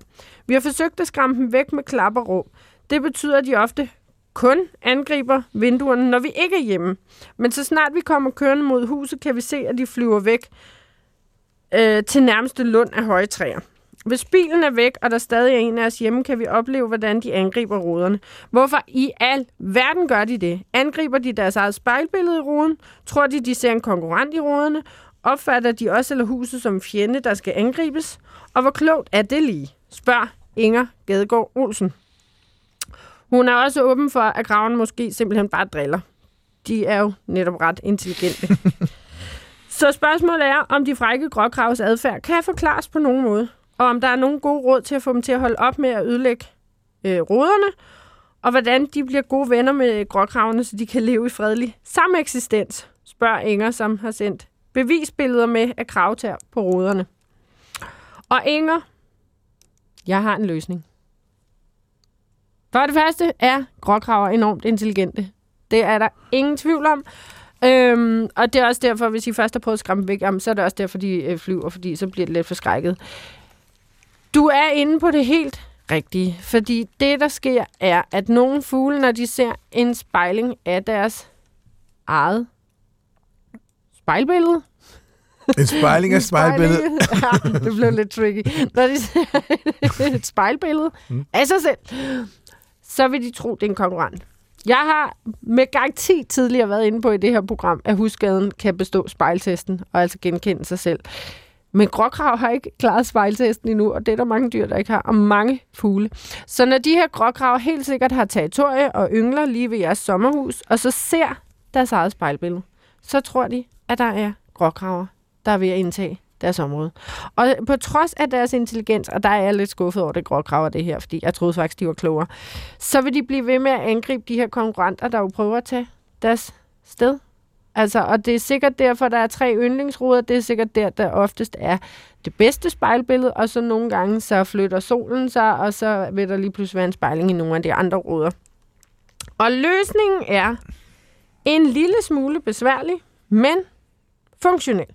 Speaker 2: Vi har forsøgt at skræmme dem væk med klap og råb. Det betyder, at de ofte kun angriber vinduerne, når vi ikke er hjemme. Men så snart vi kommer kørende mod huset, kan vi se, at de flyver væk øh, til nærmeste lund af høje træer. Hvis bilen er væk, og der stadig er en af os hjemme, kan vi opleve, hvordan de angriber ruderne. Hvorfor i al verden gør de det? Angriber de deres eget spejlbillede i ruden? Tror de, de ser en konkurrent i ruderne? Opfatter de også eller huset som fjende, der skal angribes? Og hvor klogt er det lige? Spørg Inger Gadegaard Olsen. Hun er også åben for, at graven måske simpelthen bare driller. De er jo netop ret intelligente. Så spørgsmålet er, om de frække gråkravs adfærd kan forklares på nogen måde, og om der er nogen gode råd til at få dem til at holde op med at ødelægge øh, ruderne, og hvordan de bliver gode venner med gråkravene, så de kan leve i fredelig sameksistens, spørger Inger, som har sendt bevisbilleder med af kravtær på ruderne. Og Inger, jeg har en løsning. For det første er gråkraver enormt intelligente. Det er der ingen tvivl om. Øhm, og det er også derfor, hvis I først har prøvet at skræmme væk, jamen, så er det også derfor, de øh, flyver, fordi så bliver det lidt forskrækket. Du er inde på det helt rigtige, fordi det, der sker, er, at nogle fugle, når de ser en spejling af deres eget spejlbillede.
Speaker 3: En spejling af spejlbilledet?
Speaker 2: ja, det blev lidt tricky. Når de ser et spejlbillede mm. af sig selv, så vil de tro, det er en konkurrent. Jeg har med garanti tidligere været inde på i det her program, at husgaden kan bestå spejltesten og altså genkende sig selv. Men gråkrav har ikke klaret spejltesten endnu, og det er der mange dyr, der ikke har, og mange fugle. Så når de her gråkrav helt sikkert har territorie og yngler lige ved jeres sommerhus, og så ser deres eget spejlbillede, så tror de, at der er gråkraver, der er ved at indtage deres område. Og på trods af deres intelligens, og der er jeg lidt skuffet over det gråkraver det her, fordi jeg troede faktisk, de var klogere, så vil de blive ved med at angribe de her konkurrenter, der jo prøver at tage deres sted. Altså, og det er sikkert derfor, der er tre yndlingsruder. Det er sikkert der, der oftest er det bedste spejlbillede, og så nogle gange så flytter solen sig, og så vil der lige pludselig være en spejling i nogle af de andre ruder. Og løsningen er en lille smule besværlig, men funktionel.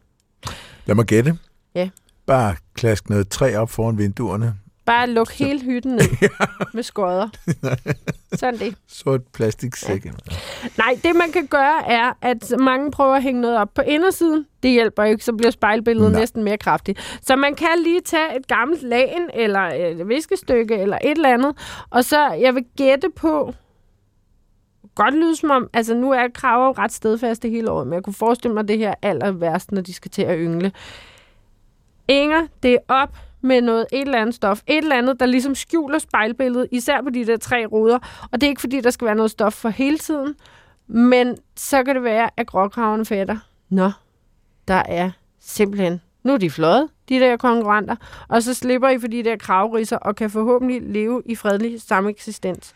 Speaker 3: Lad mig gætte.
Speaker 2: Ja.
Speaker 3: Bare klask noget træ op foran vinduerne,
Speaker 2: Bare luk hele hytten ned med skodder. Sådan det.
Speaker 3: Sort plastiksæk. Ja.
Speaker 2: Nej, det man kan gøre er, at mange prøver at hænge noget op på indersiden. Det hjælper ikke, så bliver spejlbilledet
Speaker 3: Nej.
Speaker 2: næsten mere kraftigt. Så man kan lige tage et gammelt lagen, eller et viskestykke, eller et eller andet. Og så, jeg vil gætte på, godt lyde som om, altså nu er kraver ret stedfaste hele året, men jeg kunne forestille mig at det her aller værst, når de skal til at yngle. Inger, det er op med noget, et eller andet stof. Et eller andet, der ligesom skjuler spejlbilledet, især på de der tre ruder. Og det er ikke fordi, der skal være noget stof for hele tiden, men så kan det være, at gråkraven fatter. Nå, der er simpelthen... Nu er de fløjet, de der konkurrenter, og så slipper I for de der kravrisser, og kan forhåbentlig leve i fredelig sameksistens.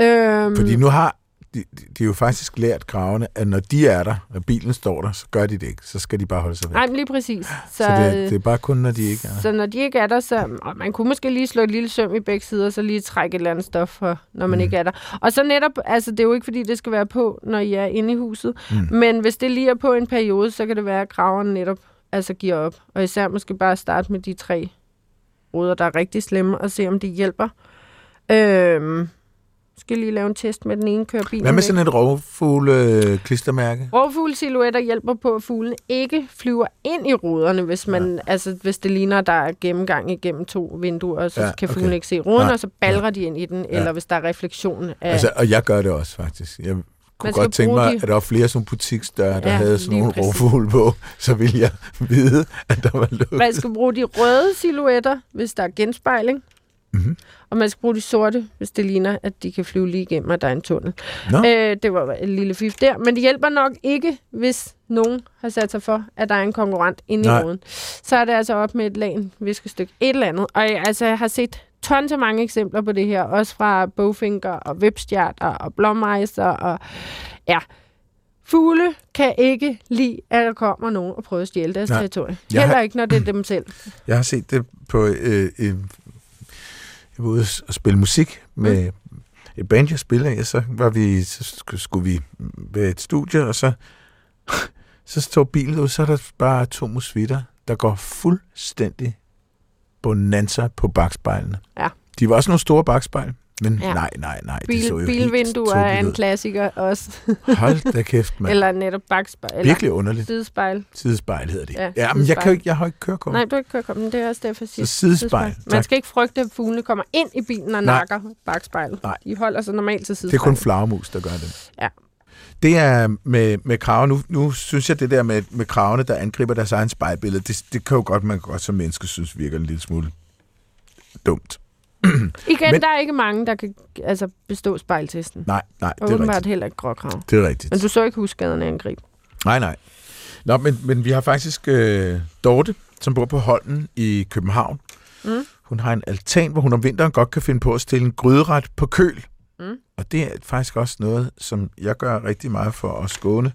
Speaker 2: Øhm,
Speaker 3: Fordi nu har de, de, er jo faktisk lært kravene, at når de er der, og bilen står der, så gør de det ikke. Så skal de bare holde sig væk.
Speaker 2: Nej, men lige præcis. Så,
Speaker 3: så det, det er bare kun, når de ikke er der.
Speaker 2: Så når de ikke er der, så og man kunne måske lige slå et lille søm i begge sider, så lige trække et eller andet stof for, når man mm. ikke er der. Og så netop, altså det er jo ikke fordi, det skal være på, når I er inde i huset, mm. men hvis det lige er på en periode, så kan det være, at kraverne netop altså giver op. Og især måske bare starte med de tre ruder, der er rigtig slemme, og se om det hjælper. Øhm, skal lige lave en test med den ene kører bilen
Speaker 3: Hvad med sådan et rovfugle klistermærke?
Speaker 2: Rovfuglesilhuetter hjælper på, at fuglen ikke flyver ind i ruderne, hvis, man, ja. altså, hvis det ligner, der er gennemgang igennem to vinduer, så
Speaker 3: Ja,
Speaker 2: ja, kan
Speaker 3: okay.
Speaker 2: fuglen ikke se ruden,
Speaker 3: Nej,
Speaker 2: og så balrer de ind i den,
Speaker 3: Ja.
Speaker 2: eller hvis der er refleksion af...
Speaker 3: Altså, og jeg gør det også, faktisk. Jeg kunne godt tænke mig,
Speaker 2: de-
Speaker 3: at der var flere sådan butiksdøre, der
Speaker 2: Ja,
Speaker 3: havde sådan nogle rovfugle på. Så ville jeg vide, at der var lukket.
Speaker 2: Man skal bruge de røde silhuetter, hvis der er genspejling.
Speaker 3: Mhm.
Speaker 2: Og man skal bruge de sorte, hvis det ligner, at de kan flyve lige igennem, og der er en tunnel.
Speaker 3: Nå.
Speaker 2: Øh, det var et lille fif der. Men det hjælper nok ikke, hvis nogen har sat sig for, at der er en konkurrent inde
Speaker 3: Nej.
Speaker 2: i ruden. Så er det altså op med et lagen, viskestykke, et eller andet. Og jeg, altså, jeg har set tons af mange eksempler på det her, også fra bogfinker og vipstjerter og blåmejser og ja, Fugle kan ikke lide, at der kommer nogen og prøver at stjæle deres
Speaker 3: Nej.
Speaker 2: territorie. Heller
Speaker 3: har-
Speaker 2: ikke, når det er dem selv.
Speaker 3: Jeg har set det på... Øh, øh, jeg var ude og spille musik med mm. et band, jeg spiller i, og så, var vi, så sk- skulle vi ved et studie, og så, så står bilen ud, så er der bare to musvitter, der går fuldstændig bonanza på bagspejlene.
Speaker 2: Ja.
Speaker 3: De var også nogle store bagspejl, men
Speaker 2: Ja.
Speaker 3: nej, nej, nej. de
Speaker 2: Bil,
Speaker 3: så jo
Speaker 2: bilvinduer er en klassiker også.
Speaker 3: Hold da kæft, mand.
Speaker 2: eller netop bagspejl. Eller
Speaker 3: Virkelig underligt.
Speaker 2: sidespejl.
Speaker 3: Sidespejl hedder det.
Speaker 2: Ja,
Speaker 3: Ja, men jeg,
Speaker 2: sidespejl.
Speaker 3: kan jo ikke, jeg har ikke kørekort.
Speaker 2: Nej, du har ikke kørt men det er også derfor, jeg siger
Speaker 3: Så sidespejl.
Speaker 2: Man
Speaker 3: Tak.
Speaker 2: skal ikke frygte, at fuglene kommer ind i bilen og
Speaker 3: Nej.
Speaker 2: nakker bagspejlet.
Speaker 3: Nej.
Speaker 2: De holder sig normalt til
Speaker 3: Det er
Speaker 2: sidespejl.
Speaker 3: kun flagermus, der gør det.
Speaker 2: Ja.
Speaker 3: Det er med, med kraver. Nu, nu synes jeg, det der med, med kravene, der angriber deres egen spejlbillede, det, det kan jo godt, man kan godt som menneske synes virker en lille smule dumt.
Speaker 2: Igen,
Speaker 3: Men-
Speaker 2: der er ikke mange, der kan altså, bestå spejltesten.
Speaker 3: Nej, nej,
Speaker 2: Og
Speaker 3: det er rigtigt.
Speaker 2: heller ikke gråkrav.
Speaker 3: Det er rigtigt.
Speaker 2: Men du så ikke husskaderne angreb.
Speaker 3: Nej, nej. Nå, men, men vi har faktisk øh, Dorte, som bor på Holmen i København.
Speaker 2: Mm.
Speaker 3: Hun har en altan, hvor hun om vinteren godt kan finde på at stille en gryderet på køl.
Speaker 2: Mm.
Speaker 3: Og det er faktisk også noget, som jeg gør rigtig meget for at skåne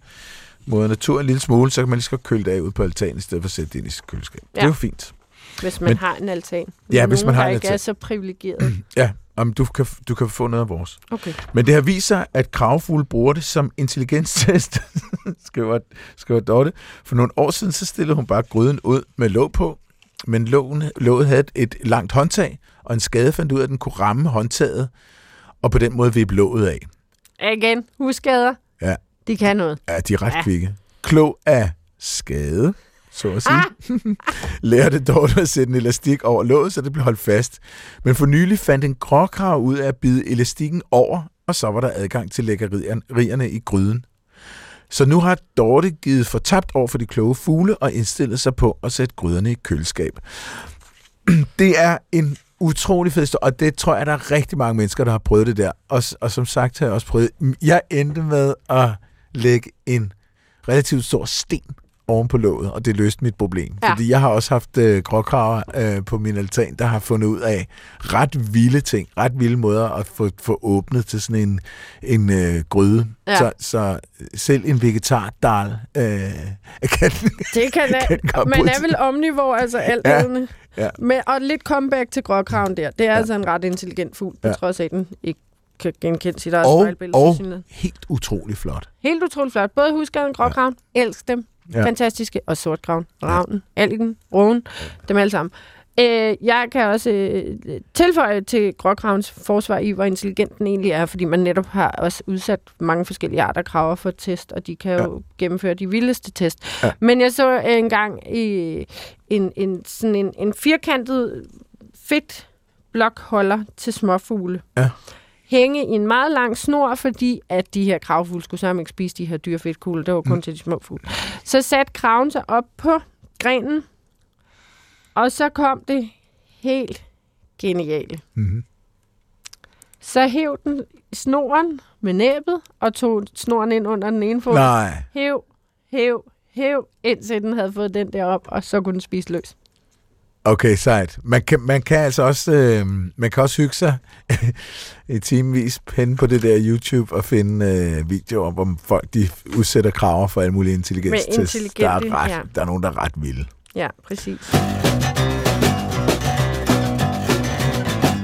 Speaker 3: mod natur en lille smule, så kan man lige så køle det af ud på altanen, i stedet for at sætte det ind i sit køleskab. Ja. Det er jo fint.
Speaker 2: Hvis man
Speaker 3: Men-
Speaker 2: har en altan.
Speaker 3: Ja, hvis man har en
Speaker 2: ikke
Speaker 3: altan.
Speaker 2: er så privilegeret.
Speaker 3: Ja, om du kan, du kan få noget af vores.
Speaker 2: Okay.
Speaker 3: Men det har vist sig, at kravfugle bruger det som intelligenstest, skriver, skriver Dorte. For nogle år siden, så stillede hun bare gryden ud med låg på, men lågen, låget havde et, et langt håndtag, og en skade fandt ud af, at den kunne ramme håndtaget, og på den måde vippe låget af.
Speaker 2: Igen, husskader.
Speaker 3: Ja.
Speaker 2: De kan noget.
Speaker 3: Ja, de er ret
Speaker 2: Ja.
Speaker 3: kvikke. Klog af skade, så at sige. Lærte Dorte at sætte en elastik over låget, så det blev holdt fast. Men for nylig fandt en gråkrav ud af at bide elastikken over, og så var der adgang til lækkerierne i gryden. Så nu har Dorte givet fortabt over for de kloge fugle og indstillet sig på at sætte gryderne i køleskab. Det er en utrolig fed historie, og det tror jeg, der er rigtig mange mennesker, der har prøvet det der. Og, og som sagt har jeg også prøvet Jeg endte med at lægge en relativt stor sten oven på låget, og det løste mit problem. Ja. Fordi jeg har også haft øh, gråkraver øh, på min altan, der har fundet ud af ret vilde ting, ret vilde måder at få, få åbnet til sådan en, en øh, gryde.
Speaker 2: Ja.
Speaker 3: Så, så selv en vegetardal øh, kan,
Speaker 2: Det kan
Speaker 3: Kan godt
Speaker 2: man er vel omnivor, altså alt
Speaker 3: Ja,
Speaker 2: ja,
Speaker 3: ja.
Speaker 2: Men, og lidt comeback til gråkraven der. Det er
Speaker 3: Ja.
Speaker 2: altså en ret intelligent fugl, på
Speaker 3: Ja.
Speaker 2: trods af, den ikke kan genkende sit eget
Speaker 3: og,
Speaker 2: spejlbillede.
Speaker 3: og helt utrolig flot.
Speaker 2: Helt utroligt flot. Både husgaden, gråkraven, ja. elsk dem.
Speaker 3: Ja.
Speaker 2: Fantastiske. Og sortkraven, ravnen, algen, roen, dem alle sammen. Øh, jeg kan også øh, tilføje til gråkravens forsvar i, hvor intelligent den egentlig er, fordi man netop har også udsat mange forskellige arter kraver for test, og de kan ja. jo gennemføre de vildeste test. Ja. Men jeg så engang i en, en, sådan en, en firkantet fedt blokholder til småfugle.
Speaker 3: Ja
Speaker 2: hænge i en meget lang snor, fordi at de her kravfugle skulle sammen ikke spise de her dyre fedtkugler. Det var kun mm. til de små fugle. Så satte kraven sig op på grenen, og så kom det helt geniale. Mm-hmm. Så hæv den snoren med næbet, og tog snoren ind under den ene fod.
Speaker 3: Nej.
Speaker 2: Hæv, hæv, hæv, indtil den havde fået den der op, og så kunne den spise løs.
Speaker 3: Okay, sejt. Man kan, man kan altså også, øh, man kan også hygge sig i timevis penne på det der YouTube og finde øh, videoer, hvor folk de udsætter kraver for alle mulige intelligens. Der er, ret, ja. der er nogen, der er ret vilde.
Speaker 2: Ja, præcis.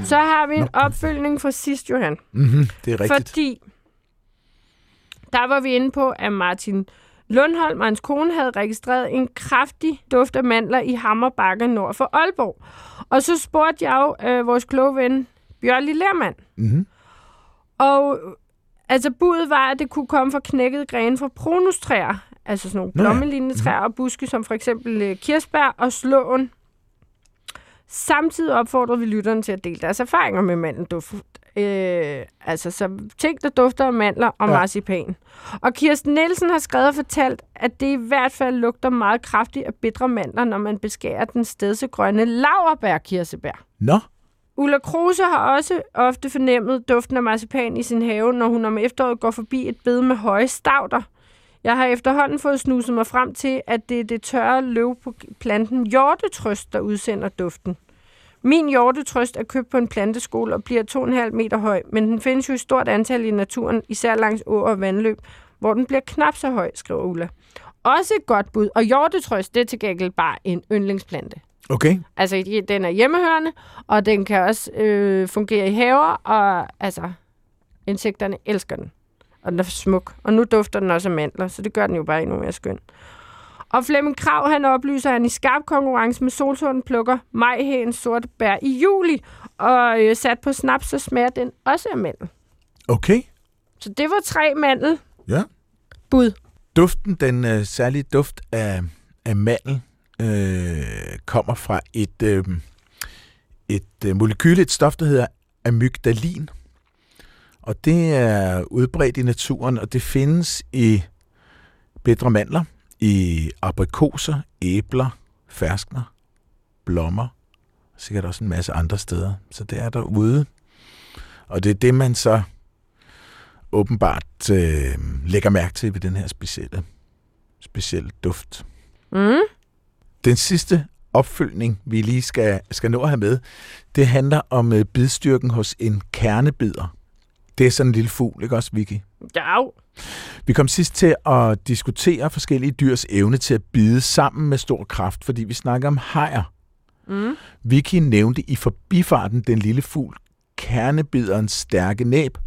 Speaker 2: Så har vi en opfølgning fra sidst, Johan.
Speaker 3: Mm-hmm, det er rigtigt.
Speaker 2: Fordi der var vi inde på, at Martin Lundholm og hans kone havde registreret en kraftig duft af mandler i Hammerbakke nord for Aalborg. Og så spurgte jeg jo øh, vores kloge ven Bjørli Lermand. Mm-hmm. Og altså budet var, at det kunne komme fra knækket grene fra pronustræer, altså sådan nogle blommelignende træer mm-hmm. og buske, som for eksempel øh, kirsebær og slåen. Samtidig opfordrede vi lytterne til at dele deres erfaringer med mandelduft. Øh, altså, så ting, der dufter af mandler og ja. marcipan. Og Kirsten Nielsen har skrevet og fortalt, at det i hvert fald lugter meget kraftigt af bitre mandler, når man beskærer den stedsegrønne laverbær-kirsebær.
Speaker 3: Nå?
Speaker 2: Ulla Kruse har også ofte fornemmet duften af marcipan i sin have, når hun om efteråret går forbi et bed med høje stavter. Jeg har efterhånden fået snuset mig frem til, at det er det tørre løv på planten hjortetrøst, der udsender duften. Min hjortetrøst er købt på en planteskole og bliver 2,5 meter høj, men den findes jo i stort antal i naturen, især langs åer og vandløb, hvor den bliver knap så høj, skriver Ulla. Også et godt bud. Og hjortetrøst, det er til gengæld bare en yndlingsplante.
Speaker 3: Okay.
Speaker 2: Altså, den er hjemmehørende, og den kan også øh, fungere i haver, og altså, insekterne elsker den. Og den er smuk. Og nu dufter den også af mandler, så det gør den jo bare endnu mere skøn. Og Flemming Krav, han oplyser, at han i skarp konkurrence med Solsorten plukker majhæens sorte bær i juli, og øh, sat på snaps, så smager den også af mandel.
Speaker 3: Okay.
Speaker 2: Så det var tre mandel.
Speaker 3: Ja.
Speaker 2: Bud.
Speaker 3: Duften, den øh, særlige duft af, af mandel, øh, kommer fra et, øh, et øh, molekyle, et stof, der hedder amygdalin. Og det er udbredt i naturen, og det findes i bedre mandler, i aprikoser, æbler, ferskner, blommer, sikkert også en masse andre steder. Så det er derude. Og det er det, man så åbenbart øh, lægger mærke til ved den her specielle, specielle duft.
Speaker 2: Mm.
Speaker 3: Den sidste opfølgning, vi lige skal, skal nå at have med, det handler om øh, bidstyrken hos en kernebider. Det er sådan en lille fugl, ikke også, Vicky?
Speaker 2: Ja.
Speaker 3: Vi kom sidst til at diskutere forskellige dyrs evne til at bide sammen med stor kraft, fordi vi snakker om hajer. Mm. Vicky nævnte i forbifarten den lille fugl, kernebiderens stærke næb,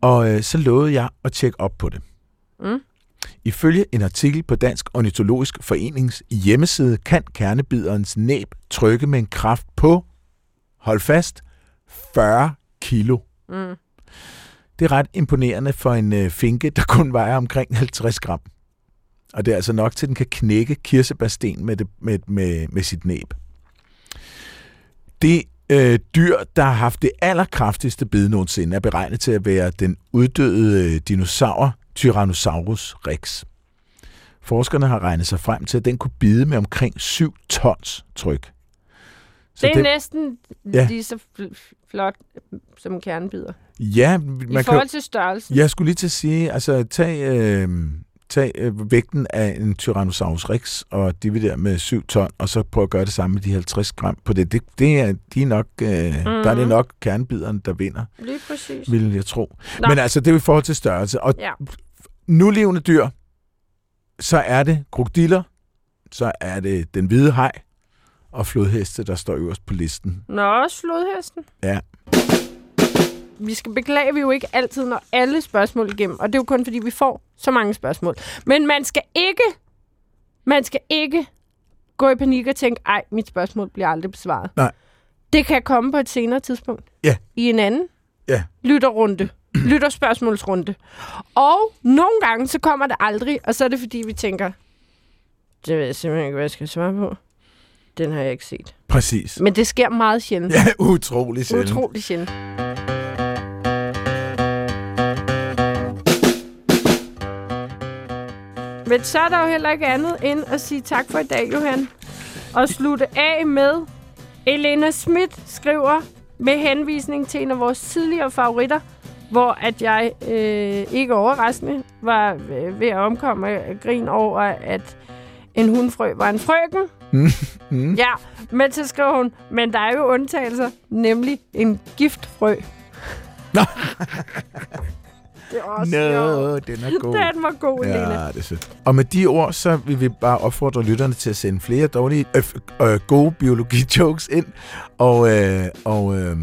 Speaker 3: og øh, så lovede jeg at tjekke op på det. Mm. Ifølge en artikel på Dansk Ornitologisk Forenings hjemmeside kan kernebiderens næb trykke med en kraft på, hold fast, 40 kilo. Mm. Det er ret imponerende for en øh, finke, der kun vejer omkring 50 gram. Og det er altså nok til, at den kan knække kirsebærsten med, det, med, med, med sit næb. Det øh, dyr, der har haft det allerkraftigste bid nogensinde, er beregnet til at være den uddøde øh, dinosaur Tyrannosaurus rex. Forskerne har regnet sig frem til, at den kunne bide med omkring 7 tons tryk.
Speaker 2: Så det er det, næsten ja. lige så flot som kernebider.
Speaker 3: Ja,
Speaker 2: man I forhold til størrelsen.
Speaker 3: Jeg skulle lige til at sige, altså tag, øh, tag øh, vægten af en Tyrannosaurus rex og divider med 7 ton, og så prøv at gøre det samme med de 50 gram på det. Det, det er, de er nok, øh, mm. der er det nok kernebiderne, der vinder.
Speaker 2: Lige præcis.
Speaker 3: Vil jeg tro. Nå. Men altså, det er i forhold til størrelse. Og ja. nu levende dyr, så er det krokodiller, så er det den hvide haj, og flodheste, der står øverst på listen.
Speaker 2: Nå, også flodhesten.
Speaker 3: Ja
Speaker 2: vi skal beklage vi jo ikke altid, når alle spørgsmål igennem. Og det er jo kun, fordi vi får så mange spørgsmål. Men man skal ikke, man skal ikke gå i panik og tænke, ej, mit spørgsmål bliver aldrig besvaret.
Speaker 3: Nej.
Speaker 2: Det kan komme på et senere tidspunkt.
Speaker 3: Ja.
Speaker 2: I en anden
Speaker 3: Ja.
Speaker 2: lytterrunde. Lytterspørgsmålsrunde. Og nogle gange, så kommer det aldrig, og så er det fordi, vi tænker, det ved jeg simpelthen ikke, hvad jeg skal svare på. Den har jeg ikke set.
Speaker 3: Præcis.
Speaker 2: Men det sker meget sjældent.
Speaker 3: Ja, utrolig sjældent.
Speaker 2: Utrolig sjældent. Men så er der jo heller ikke andet end at sige tak for i dag, Johan. Og slutte af med, Elena Schmidt skriver med henvisning til en af vores tidligere favoritter, hvor at jeg øh, ikke overraskende var øh, ved at omkomme af grin over, at en hundfrø var en frøken.
Speaker 3: Mm.
Speaker 2: Ja, men så skriver hun, men der er jo undtagelser, nemlig en giftfrø. Det er også sjovt.
Speaker 3: den er god.
Speaker 2: Den var god.
Speaker 3: Ja, det er. Og med de ord, så vil vi bare opfordre lytterne til at sende flere dårlige, øh, øh, gode biologi-jokes ind, og, øh, og, øh,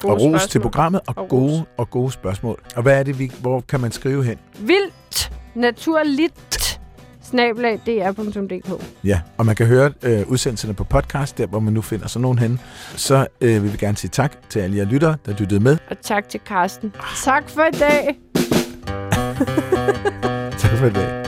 Speaker 2: Gode
Speaker 3: og ros til programmet, og,
Speaker 2: Og ros.
Speaker 3: gode, og gode spørgsmål. Og hvad er det, vi, hvor kan man skrive hen?
Speaker 2: Vildt naturligt snabelag dr.dk.
Speaker 3: Ja, og man kan høre øh, udsendelserne på podcast, der hvor man nu finder sådan nogen hen. Så øh, vil vi gerne sige tak til alle jer lyttere, der lyttede med.
Speaker 2: Og tak til Karsten. Tak for i dag.
Speaker 3: Tak for i dag.